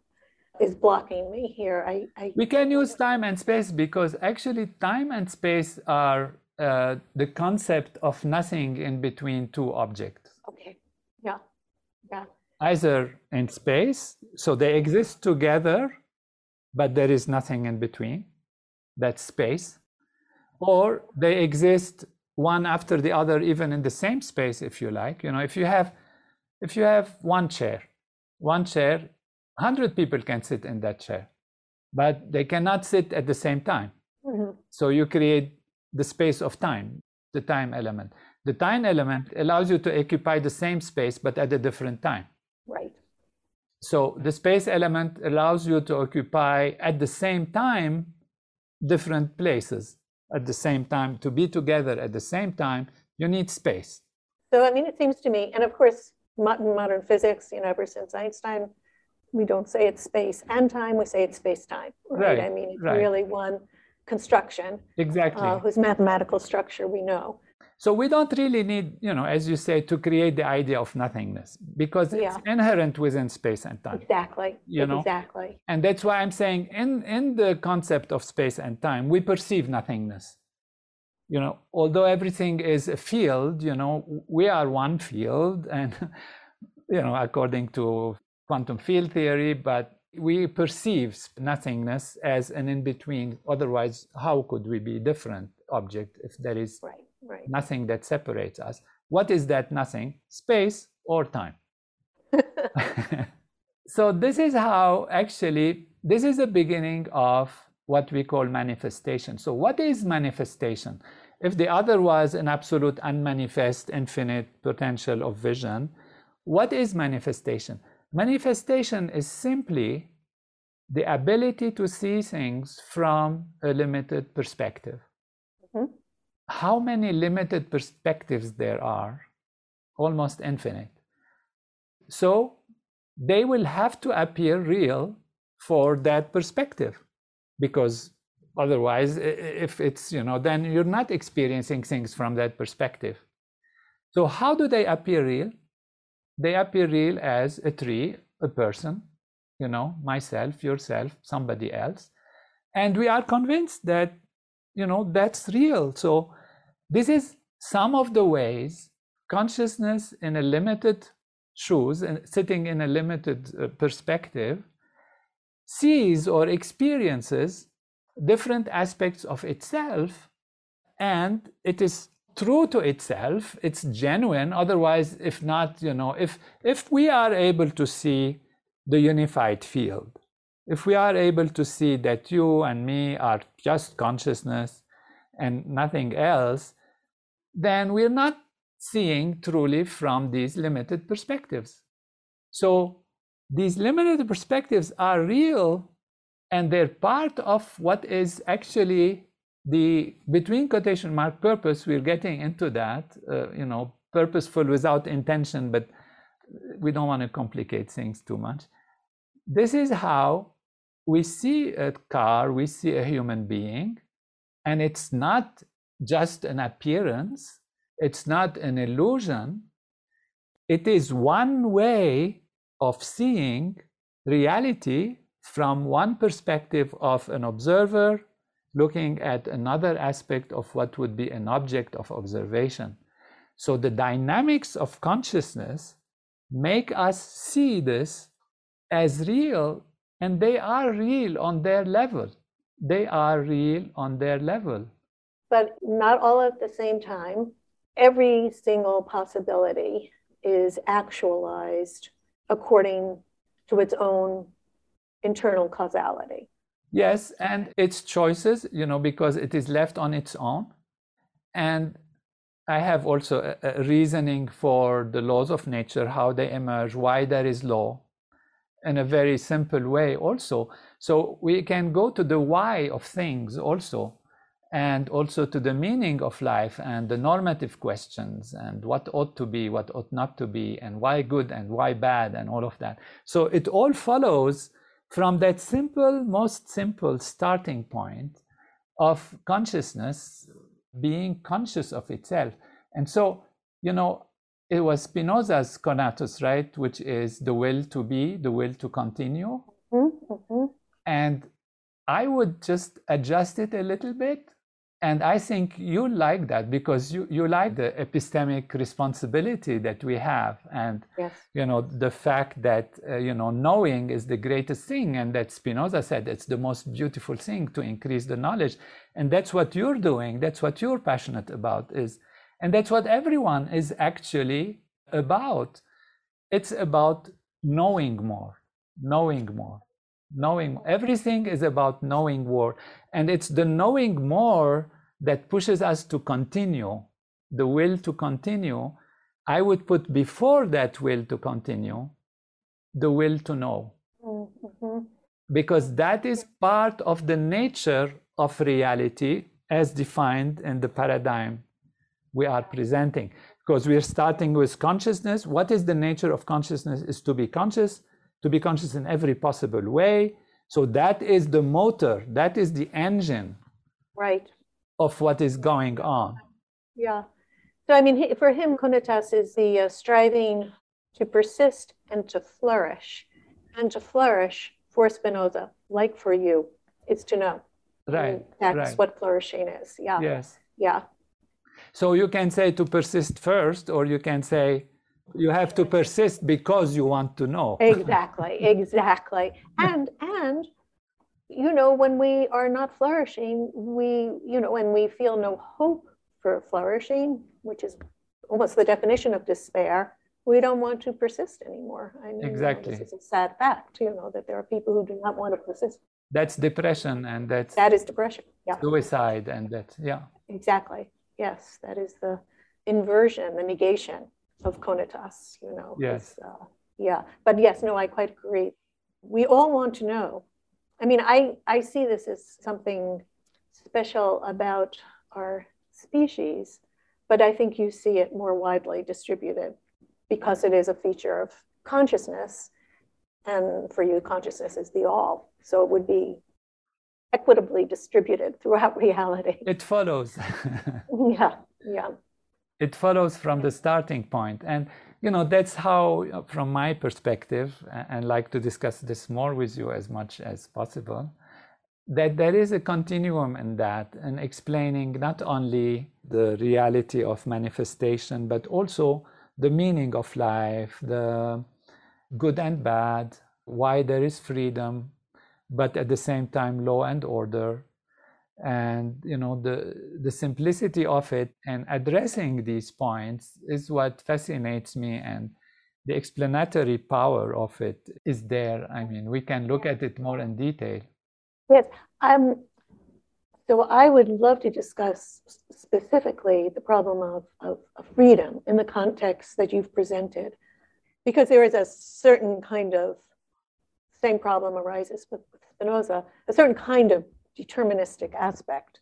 C: is blocking me here. I, I,
B: we can use time and space because actually time and space are uh, the concept of nothing in between two objects.
C: Okay. Yeah.
B: Either in space, so they exist together, but there is nothing in between. That's space. Or they exist one after the other, even in the same space, if you like. You know, if you have if you have one chair, one chair 100 people can sit in that chair, but they cannot sit at the same time. Mm-hmm. So you create the space of time, the time element. The time element allows you to occupy the same space but at a different time.
C: Right.
B: So the space element allows you to occupy at the same time different places at the same time. To be together at the same time, you need space.
C: So, I mean, it seems to me, and of course, modern physics, you know, ever since Einstein we don't say it's space and time, we say it's space time, right?
B: Right,
C: I mean, it's
B: right.
C: really one construction
B: Exactly.
C: uh, whose mathematical structure we know.
B: So we don't really need, you know, as you say, to create the idea of nothingness because it's inherent within space and time.
C: Exactly.
B: You know?
C: Exactly.
B: And that's why I'm saying in, in the concept of space and time, we perceive nothingness. You know, although everything is a field, you know, we are one field and you know, according to quantum field theory, but we perceive nothingness as an in-between. Otherwise, how could we be different object if there is
C: Right. Right.
B: nothing that separates us? What is that nothing? Space or time? so this is how actually this is the beginning of what we call manifestation. So what is manifestation? If the other was an absolute unmanifest infinite potential of vision, what is manifestation? Manifestation is simply the ability to see things from a limited perspective. How many limited perspectives there are? Almost infinite. So they will have to appear real for that perspective because otherwise if it's you know then you're not experiencing things from that perspective so how do they appear real they appear real as a tree a person you know myself yourself somebody else and we are convinced that you know that's real. So this is some of the ways consciousness in a limited shoes and sitting in a limited uh, perspective sees or experiences different aspects of itself and it is true to itself it's genuine. Otherwise if not you know if if we are able to see the unified field if we are able to see that you and me are just consciousness and nothing else then we're not seeing truly from these limited perspectives. So these limited perspectives are real and they're part of what is actually the between quotation mark purpose we're getting into that uh, you know purposeful without intention but we don't want to complicate things too much. This is how we see a car we see a human being and it's not just an appearance it's not an illusion it is one way of seeing reality from one perspective of an observer looking at another aspect of what would be an object of observation. So the dynamics of consciousness make us see this as real, and they are real on their level. They are real on their level.
C: but not all at the same time. Every single possibility is actualized according to its own internal causality.
B: Yes, and its choices, you know, because it is left on its own. And I have also a, a reasoning for the laws of nature, how they emerge, why there is law, in a very simple way also. So we can go to the why of things also, and also to the meaning of life and the normative questions and what ought to be, what ought not to be, and why good and why bad, and all of that. So it all follows from that simple, most simple starting point of consciousness being conscious of itself. And so, you know, it was Spinoza's conatus, right, which is the will to be, the will to continue.
C: Mhm, mhm.
B: And I would just adjust it a little bit. And I think you like that because you, you like the epistemic responsibility that we have. And
C: Yes.
B: you know the fact that uh, you know knowing is the greatest thing and that spinoza said it's the most beautiful thing to increase the knowledge and that's what you're doing that's what you're passionate about is and that's what everyone is actually about. It's about knowing more knowing more knowing everything is about knowing more. And it's the knowing more that pushes us to continue the will to continue. I would put before that will to continue the will to know,
C: Mhm.
B: because that is part of the nature of reality as defined in the paradigm we are presenting. Because we are starting with consciousness. What is the nature of consciousness? Is to be conscious, to be conscious in every possible way. So that is the motor, that is the engine
C: Right.
B: of what is going on.
C: Yeah. So, I mean, for him, conatus is the uh, striving to persist and to flourish. And to flourish for Spinoza, like for you, is to know.
B: Right.
C: And That's
B: right.
C: what flourishing is. Yeah.
B: Yes.
C: Yeah.
B: So you can say to persist first, or you can say you have to persist because you want to know.
C: Exactly. exactly. And, and, you know, when we are not flourishing, we, you know, when we feel no hope for flourishing, which is almost the definition of despair, we don't want to persist anymore. I mean, you know,
B: Exactly.
C: this is a sad fact, you know, that there are people who do not want to persist.
B: That's depression and that's
C: That is depression. Yeah,
B: suicide and that yeah.
C: exactly. Yes, that is the inversion, the negation of conatus, you know.
B: Yes.
C: uh, yeah. But yes, no, I quite agree. We all want to know. I mean, I, I see this as something special about our species, but I think you see it more widely distributed because it is a feature of consciousness. And for you, consciousness is the all. So it would be equitably distributed throughout reality.
B: It follows.
C: yeah, yeah.
B: It follows from the starting point. And, you know, that's how, from my perspective, and like to discuss this more with you as much as possible, that there is a continuum in that and explaining not only the reality of manifestation, but also the meaning of life, the good and bad, why there is freedom, but at the same time law and order and you know the the simplicity of it and addressing these points is what fascinates me and the explanatory power of it is there. I mean we can look at it more in detail.
C: Yes um so i would love to discuss specifically the problem of, of, of freedom in the context that you've presented because there is a certain kind of same problem arises with Spinoza, a certain kind of deterministic aspect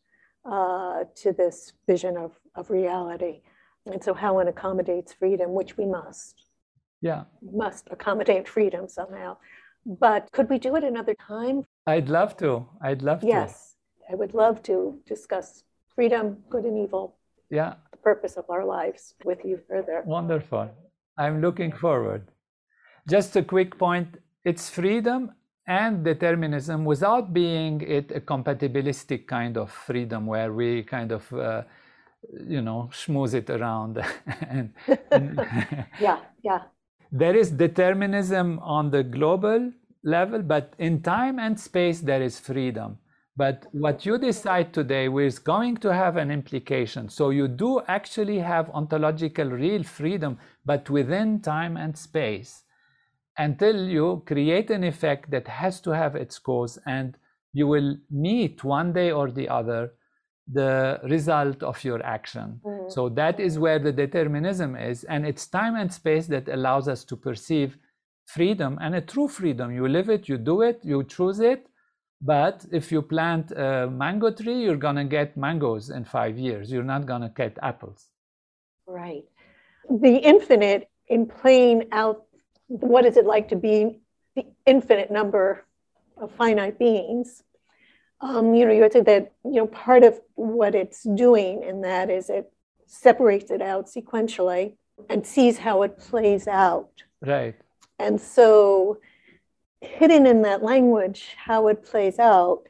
C: uh, to this vision of, of reality. And so, how it accommodates freedom, which we must.
B: Yeah.
C: Must accommodate freedom somehow. But could we do it another time?
B: I'd love to. I'd love
C: to. Yes. I would love to discuss freedom, good and evil.
B: Yeah.
C: The purpose of our lives with you further.
B: Wonderful. I'm looking forward. Just a quick point it's freedom and determinism without being it a compatibilistic kind of freedom where we kind of uh, you know schmooze it around and,
C: and yeah yeah.
B: There is determinism on the global level but in time and space there is freedom. But what you decide today is going to have an implication. So you do actually have ontological real freedom but within time and space until you create an effect that has to have its cause and you will meet one day or the other the result of your action. Mm-hmm. So that is where the determinism is. And it's time and space that allows us to perceive freedom and a true freedom. You live it, you do it, you choose it. But if you plant a mango tree, you're going to get mangoes in five years. You're not going to get apples.
C: Right. The infinite in playing out what is it like to be the infinite number of finite beings? Um, you know, you would say that you know part of what it's doing in that is it separates it out sequentially and sees how it plays out.
B: Right.
C: And so, hidden in that language, how it plays out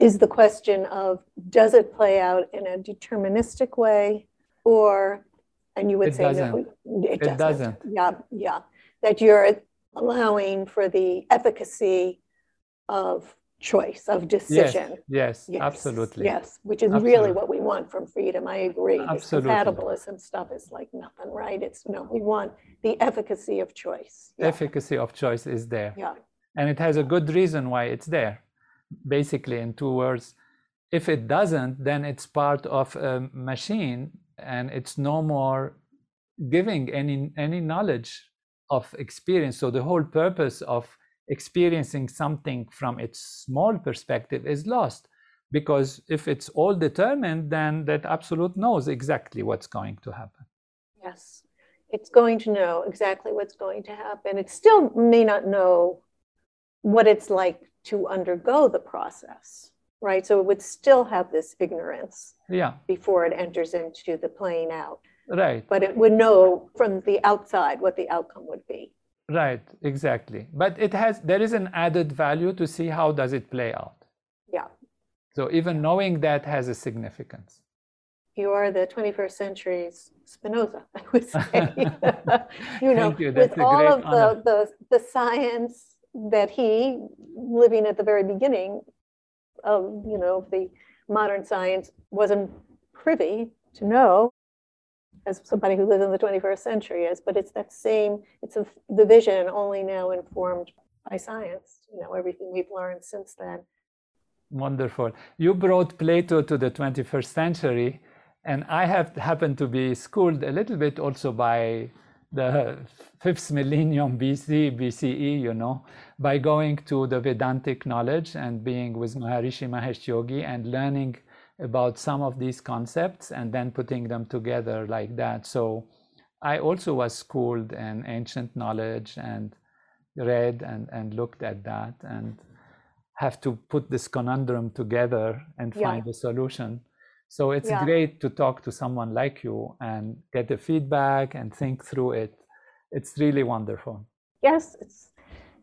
C: is the question of does it play out in a deterministic way or and you would
B: it
C: say
B: doesn't.
C: no
B: it, it doesn't. doesn't.
C: yeah yeah that you're allowing for the efficacy of choice, of decision.
B: Yes, yes, yes absolutely.
C: Yes, which is absolutely. really what we want from freedom. I agree. Absolutely. This compatibilism stuff is like nothing, right? It's no, we want the efficacy of choice.
B: Yeah. Efficacy of choice is there.
C: Yeah.
B: And it has a good reason why it's there. Basically, in two words, if it doesn't, then it's part of a machine and it's no more giving any any knowledge of experience. So the whole purpose of experiencing something from its small perspective is lost. Because if it's all determined, then that absolute knows exactly what's going to happen.
C: Yes, it's going to know exactly what's going to happen. It still may not know what it's like to undergo the process, right? So it would still have this ignorance
B: yeah.
C: before it enters into the playing out.
B: Right.
C: But it would know from the outside what the outcome would be.
B: Right, exactly. But it has there is an added value to see how does it play out.
C: Yeah.
B: So even knowing that has a significance.
C: You are the 21st century's Spinoza, I would say. you know,
B: you.
C: with all of the, the, the science that he, living at the very beginning of, you know, the modern science, wasn't privy to know, as somebody who lives in the 21st century is, but it's that same, it's a, the vision only now informed by science, you know, everything we've learned since then.
B: Wonderful. You brought Plato to the 21st century, and I have happened to be schooled a little bit also by the fifth millennium BC, BCE, you know, by going to the Vedantic knowledge and being with Maharishi Mahesh Yogi and learning about some of these concepts and then putting them together like that. So I also was schooled in ancient knowledge and read and, and looked at that and have to put this conundrum together and
C: Yeah.
B: find a solution. So it's
C: Yeah.
B: great to talk to someone like you and get the feedback and think through it. It's really wonderful.
C: Yes, it's,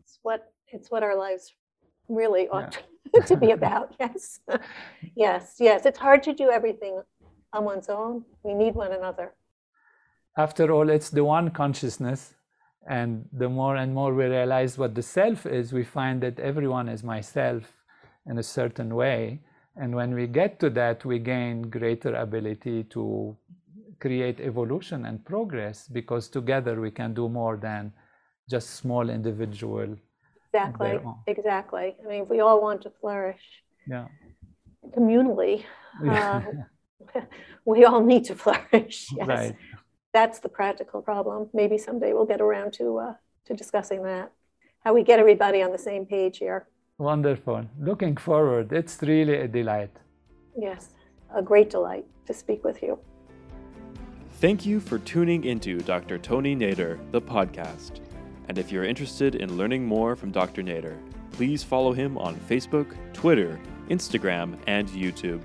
C: it's what, it's what our lives really ought to be about. Yes. Yes, yes. It's hard to do everything on one's own. We need one another.
B: After all, it's the one consciousness. And the more and more we realize what the self is, we find that everyone is myself in a certain way. And when we get to that, we gain greater ability to create evolution and progress because together we can do more than just small individual.
C: Exactly.
B: their.
C: Exactly. I mean, we all want to flourish
B: Yeah.
C: communally, uh, we all need to flourish. Yes.
B: Right.
C: That's the practical problem. Maybe someday we'll get around to uh, to discussing that. How we get everybody on the same page here.
B: Wonderful. Looking forward. It's really a delight.
C: Yes, a great delight to speak with you.
A: Thank you for tuning into Dr. Tony Nader, the podcast. And if you're interested in learning more from Dr. Nader, please follow him on Facebook, Twitter, Instagram, and YouTube.